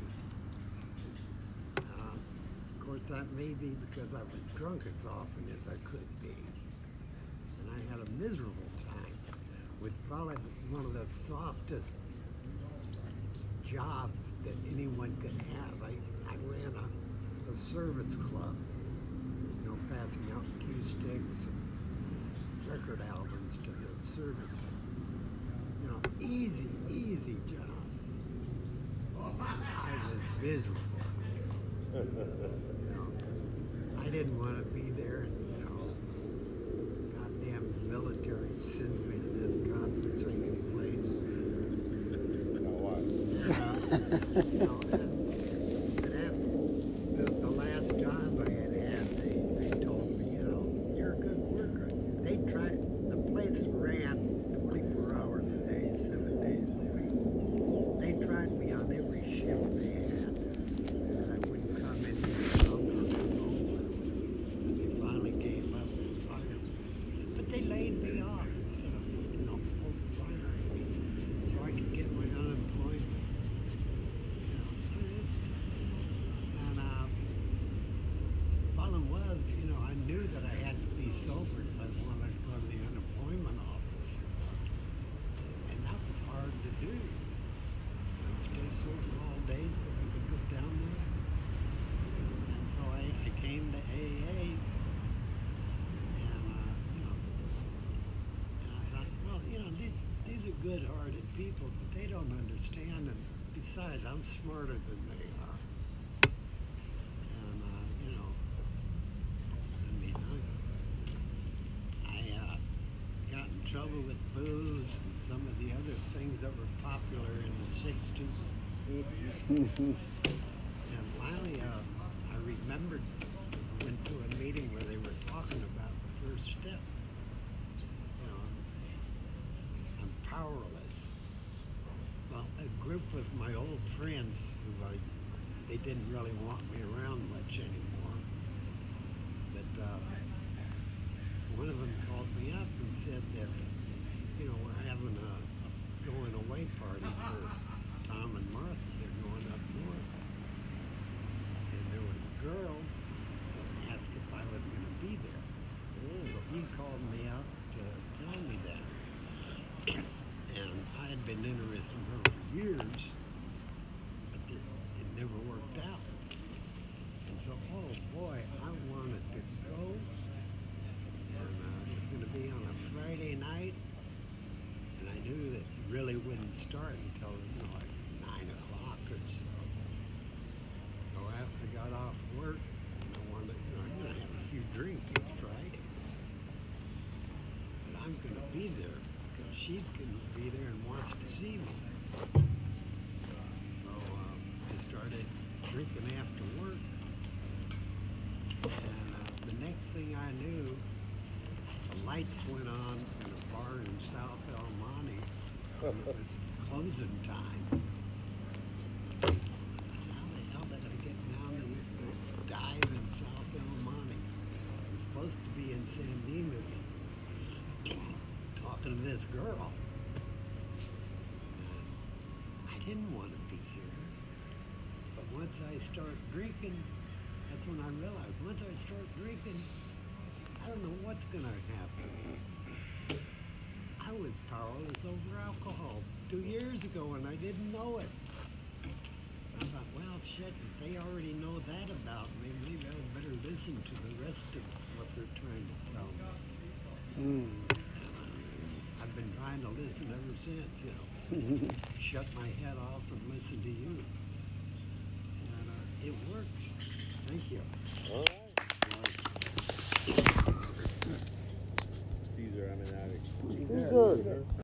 Course, that may be because I was drunk as often as I could be. And I had a miserable time with probably one of the softest jobs that anyone could have. I, I ran a, a service club, you know, passing out cue sticks and record albums to the servicemen. You know, easy, easy job. I was miserable. You know, I didn't want to be there, and you know, goddamn military sends me to this godforsaken place. you know, and, and then the, the last job I had had, they, they told me, you know, you're a good worker. They tried, the place ran 24 hours a day, seven days a week. They tried me on every shift they had. And I wouldn't come in here some or go And they finally gave up and fired me. But they laid me off instead of, you know, firing me so I could get my unemployment. You know, and uh, problem was, you know, I knew that I had to be sober if I wanted to go to the unemployment office. And that was hard to do. I would stay day so I could go down there. And so I, came to AA and, uh, you know, and I thought, well, you know, these, these are good-hearted people, but they don't understand. And besides, I'm smarter than they are. And, uh, you know, I uh, got in trouble with booze and some of the other things that were popular in the 60s. And finally, uh, I remembered, went to a meeting where they were talking about the first step. You know, I'm powerless. Well, a group of my old friends who I, they didn't really want me around much anymore. But uh, one of them called me up and said that, you know, we're having a, a going away party for Tom and Martha. They're going up north. And there was a girl that asked if I was going to be there. So he called me up to tell me that. and I had been interested in her for years, but it, it never worked out. And so, oh boy, I wanted to go. And uh, it was going to be on a Friday night. And I knew that it really wouldn't start until, you know, like 9 o'clock or so. So I, I got off work and I wanted, you know, I'm going to have a few drinks. It's Friday. But I'm going to be there because she's going to be there and wants to see me. So um, I started drinking after work. And uh, the next thing I knew, the lights went on in a bar in South El Monte. and It was closing time. How the hell did I get down to dive in South El Monte? I was supposed to be in San Dimas talking to this girl. I didn't want to be here. But once I start drinking, that's when I realized once I start drinking, I don't know what's going to happen. I was powerless over alcohol two years ago and I didn't know it. I thought, well, shit, if they already know that about me, maybe I better listen to the rest of what they're trying to tell me. Mm. I've been trying to listen ever since, you know. Shut my head off and listen to you. And uh, it works. Thank you. All